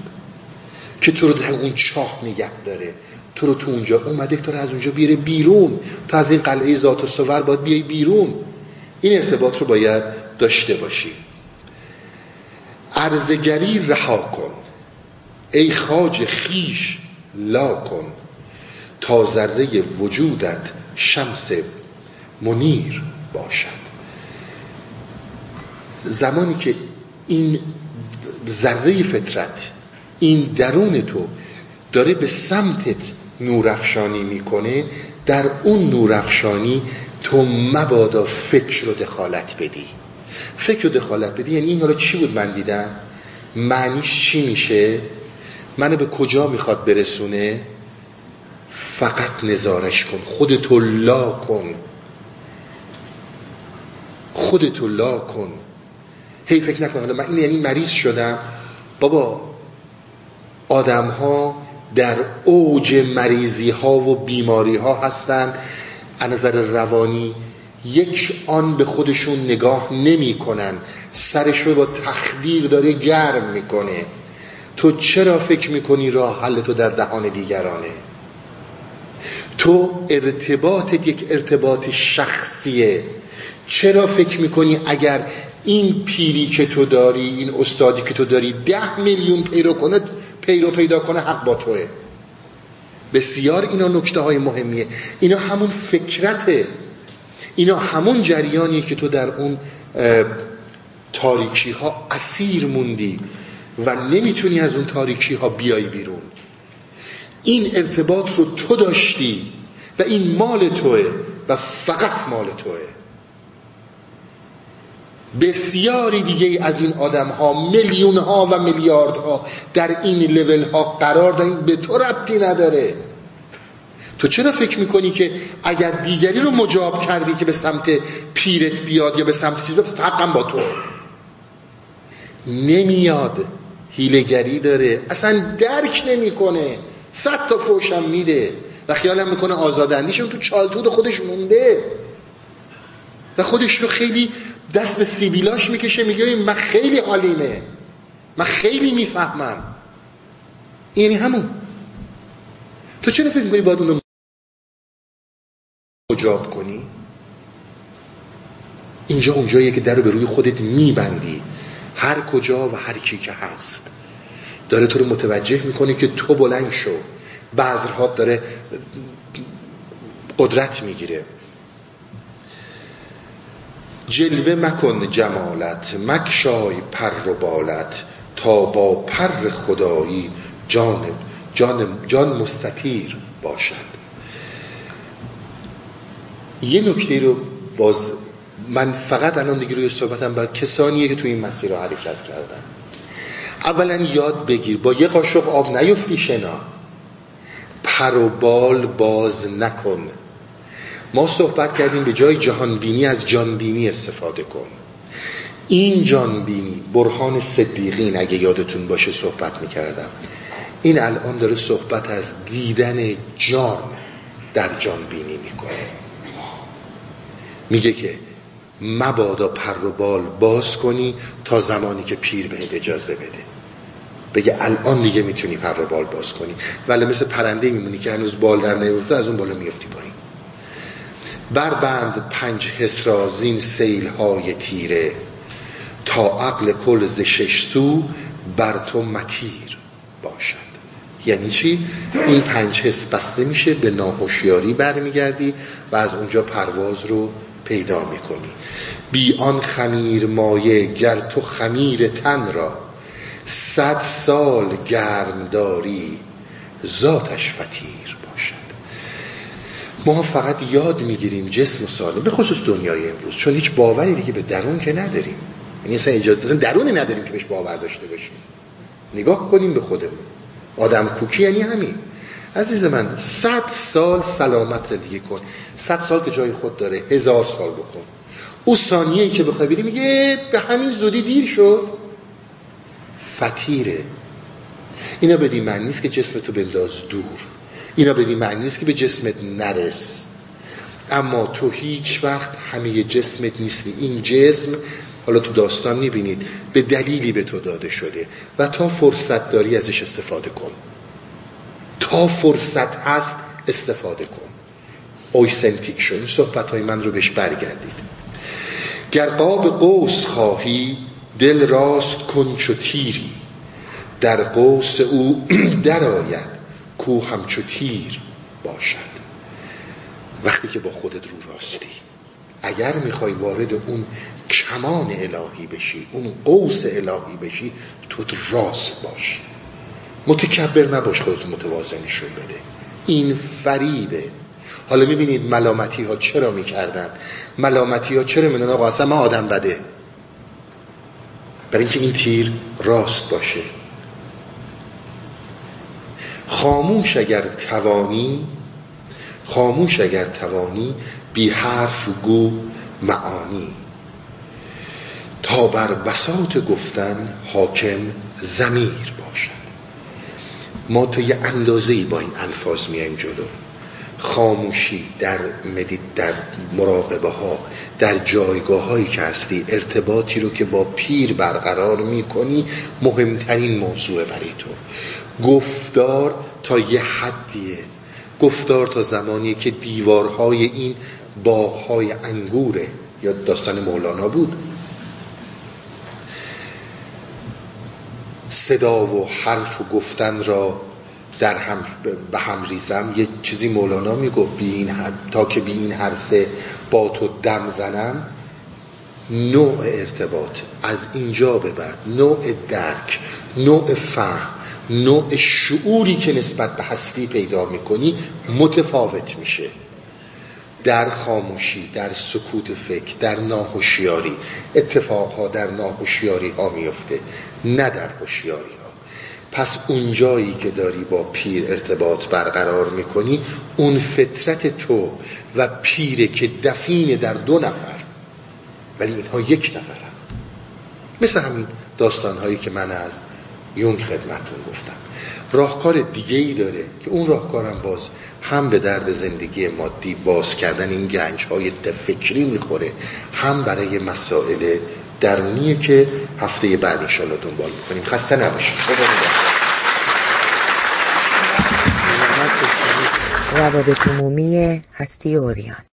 که تو رو در اون چاه نگه داره. تو رو تو اونجا اومده که تو رو از اونجا بیره بیرون. تو از این قلعه ذات و سور باید بیای بیرون. این ارتباط رو باید داشته باشی. ارزگری رها کن. ای خاج خیش لا کن. تا ذره وجودت شمس منیر. باشد. زمانی که این ذره فطرت این درون تو داره به سمتت نورافشانی می‌کنه در اون نورافشانی تو مبادا فکر رو دخالت بدی. فکر رو دخالت بدی یعنی این حالا چی بود من دیدم؟ معنیش چی میشه؟ منو به کجا می‌خواد برسونه؟ فقط نظارش کن خودتو لا کن. خودتو لا کن. هی فکر نکن حالا من این یعنی مریض شدم. بابا آدم ها در اوج مریضی ها و بیماری ها هستند از نظر روانی یک آن به خودشون نگاه نمی کنن سرش رو با تخدیر داره گرم می‌کنه. تو چرا فکر می‌کنی راه حل تو در دهان دیگرانه؟ تو ارتباطت یک ارتباط شخصیه. چرا فکر می‌کنی اگر این پیری که تو داری این استادی که تو داری ده میلیون پیرو کنه پیرو پیدا کنه حق با توه. بسیار اینا نکته های مهمیه. اینا همون فکرته. اینا همون جریانیه که تو در اون تاریکی ها اسیر موندی و نمی‌تونی از اون تاریکی ها بیای بیرون. این ارتباط رو تو داشتی و این مال توه و فقط مال توه. بسیاری دیگه از این آدم ها میلیون ها و میلیارد ها در این لول ها قرار دارن به تو ربطی نداره. تو چرا فکر می‌کنی که اگر دیگری رو مجاب کردی که به سمت پیرت بیاد یا به سمت چیز بیاد با تو. نمیاد. هیلگری داره. اصلا درک نمی‌کنه. صد تا فوشم میده. و خیالم می‌کنه آزادندیشون تو چالتود خودش مونده. خودش رو خیلی دست به سیبیلاش می‌کشه میگه من خیلی حالیمه من خیلی می‌فهمم. یعنی همون. تو چرا فکر می‌کنی باید اونو مجاب کنی؟ اینجا اونجاییه که در رو به روی خودت میبندی. هر کجا و هر کی که هست. داره تو رو متوجه می‌کنه که تو بلند شو. بعضرها داره قدرت می‌گیره. جلوه مکن جمالت مکشای پر و بالت تا با پر خدایی جان جان, جان مستطیر باشد. یه نکته رو باز من فقط الان دیگه روی صحبتم بر کسانیه که تو این مسیر رو حرکت کردن. اولا یاد بگیر با یه قاشق آب نیفتی شنا. پر و بال باز نکن. ما صحبت کردیم به جای جهانبینی از جانبینی استفاده کن. این جانبینی برهان صدیقین اگه یادتون باشه صحبت می‌کردم. این الان داره صحبت از دیدن جان در جانبینی می‌کنه. میگه که مبادا پر و بال باز کنی تا زمانی که پیر بهت اجازه بده. بگه الان دیگه می‌تونی پر و بال باز کنی. ولی مثل پرنده میمونی که هنوز بال در نیفته از اون بالا میفتی پایین. بربند پنج حس را زین سیل های تیره تا عقل کل ز شش سو بر تو متیر باشد. یعنی چی؟ این پنج حس بسته میشه به ناهوشیاری برمیگردی و از اونجا پرواز رو پیدا می‌کنی. بی آن خمیر مایه گر تو خمیر تن را صد سال گرم داری ذاتش فتیر ما فقط یاد می‌گیریم جسم سالم به خصوص دنیای امروز چون هیچ باوری دیگه به درون که نداریم. یعنی اصلا اجازه اصلا درونی نداریم که بهش باور داشته باشیم. نگاه کنیم به خودمون. آدم کوکی یعنی همین. عزیز من صد سال سلامت زندگی کن. صد سال که جای خود داره. هزار سال بکن. او ثانیه ای که بخوای بری میگه به همین زودی دیر شد. فتیره اینا بدی معنی نیست که جسم تو بنداز دور. اینا بدی معنی نیست که به جسمت نرس. اما تو هیچ وقت همه جسمت نیستی. این جسم حالا تو داستان می‌بینید به دلیلی به تو داده شده و تا فرصت داری ازش استفاده کن. تا فرصت هست استفاده کن. اویسنتیک این صحبت های من رو بهش برگردید. گر قاب قوس خواهی دل راست کن چو تیری. در قوس او درآید. کو همچو تیر باشد. وقتی که با خودت رو راستی. اگر می‌خوای وارد اون کمان الهی بشی اون قوس الهی بشی تو راست باش متکبر نباش خودت متوازه نشون بده. این فریبه. حالا می‌بینید ملامتی ها چرا می‌کردن؟ ملامتی ها چرا میدن آقا اصلا من آدم بده. برای اینکه این تیر راست باشه. خاموش اگر توانی خاموش اگر توانی بی حرف گو معانی. تا بر بساط گفتن حاکم زمیر باشد. ما تا یه اندازه با این الفاظ میایم جلو. خاموشی در مدید در مراقبه ها در جایگاه هایی که هستی ارتباطی رو که با پیر برقرار می‌کنی مهمترین موضوع برای تو. گفتار تا یه حدیه. گفتار تا زمانی که دیوارهای این باغهای انگوره. یا داستان مولانا بود. صدا و حرف و گفتن را در هم به هم ریزم. یه چیزی مولانا می‌گفت بی این تا که بی این هر سه با تو دم زنم. نوع ارتباط از اینجا به بعد. نوع درک نوع فهم. نوع شعوری که نسبت به هستی پیدا می‌کنی متفاوت میشه. در خاموشی در سکوت فکر در ناهوشیاری. اتفاقها در ناهوشیاری ها میفته نه در هوشیاری ها. پس اون جایی که داری با پیر ارتباط برقرار می‌کنی اون فطرت تو و پیره که دفین در دو نفر ولی اینها یک نفرن. مثل همین داستان هایی که من از یونگ خدمتون گفتم. راهکار دیگه ای داره که اون راهکارم باز هم به درد زندگی مادی باز کردن این گنج های فکری می‌خوره هم برای مسائل درونیه که هفته بعد انشالله دنبال می‌کنیم. خسته نباشید. روابط عمومی هستی اوریان.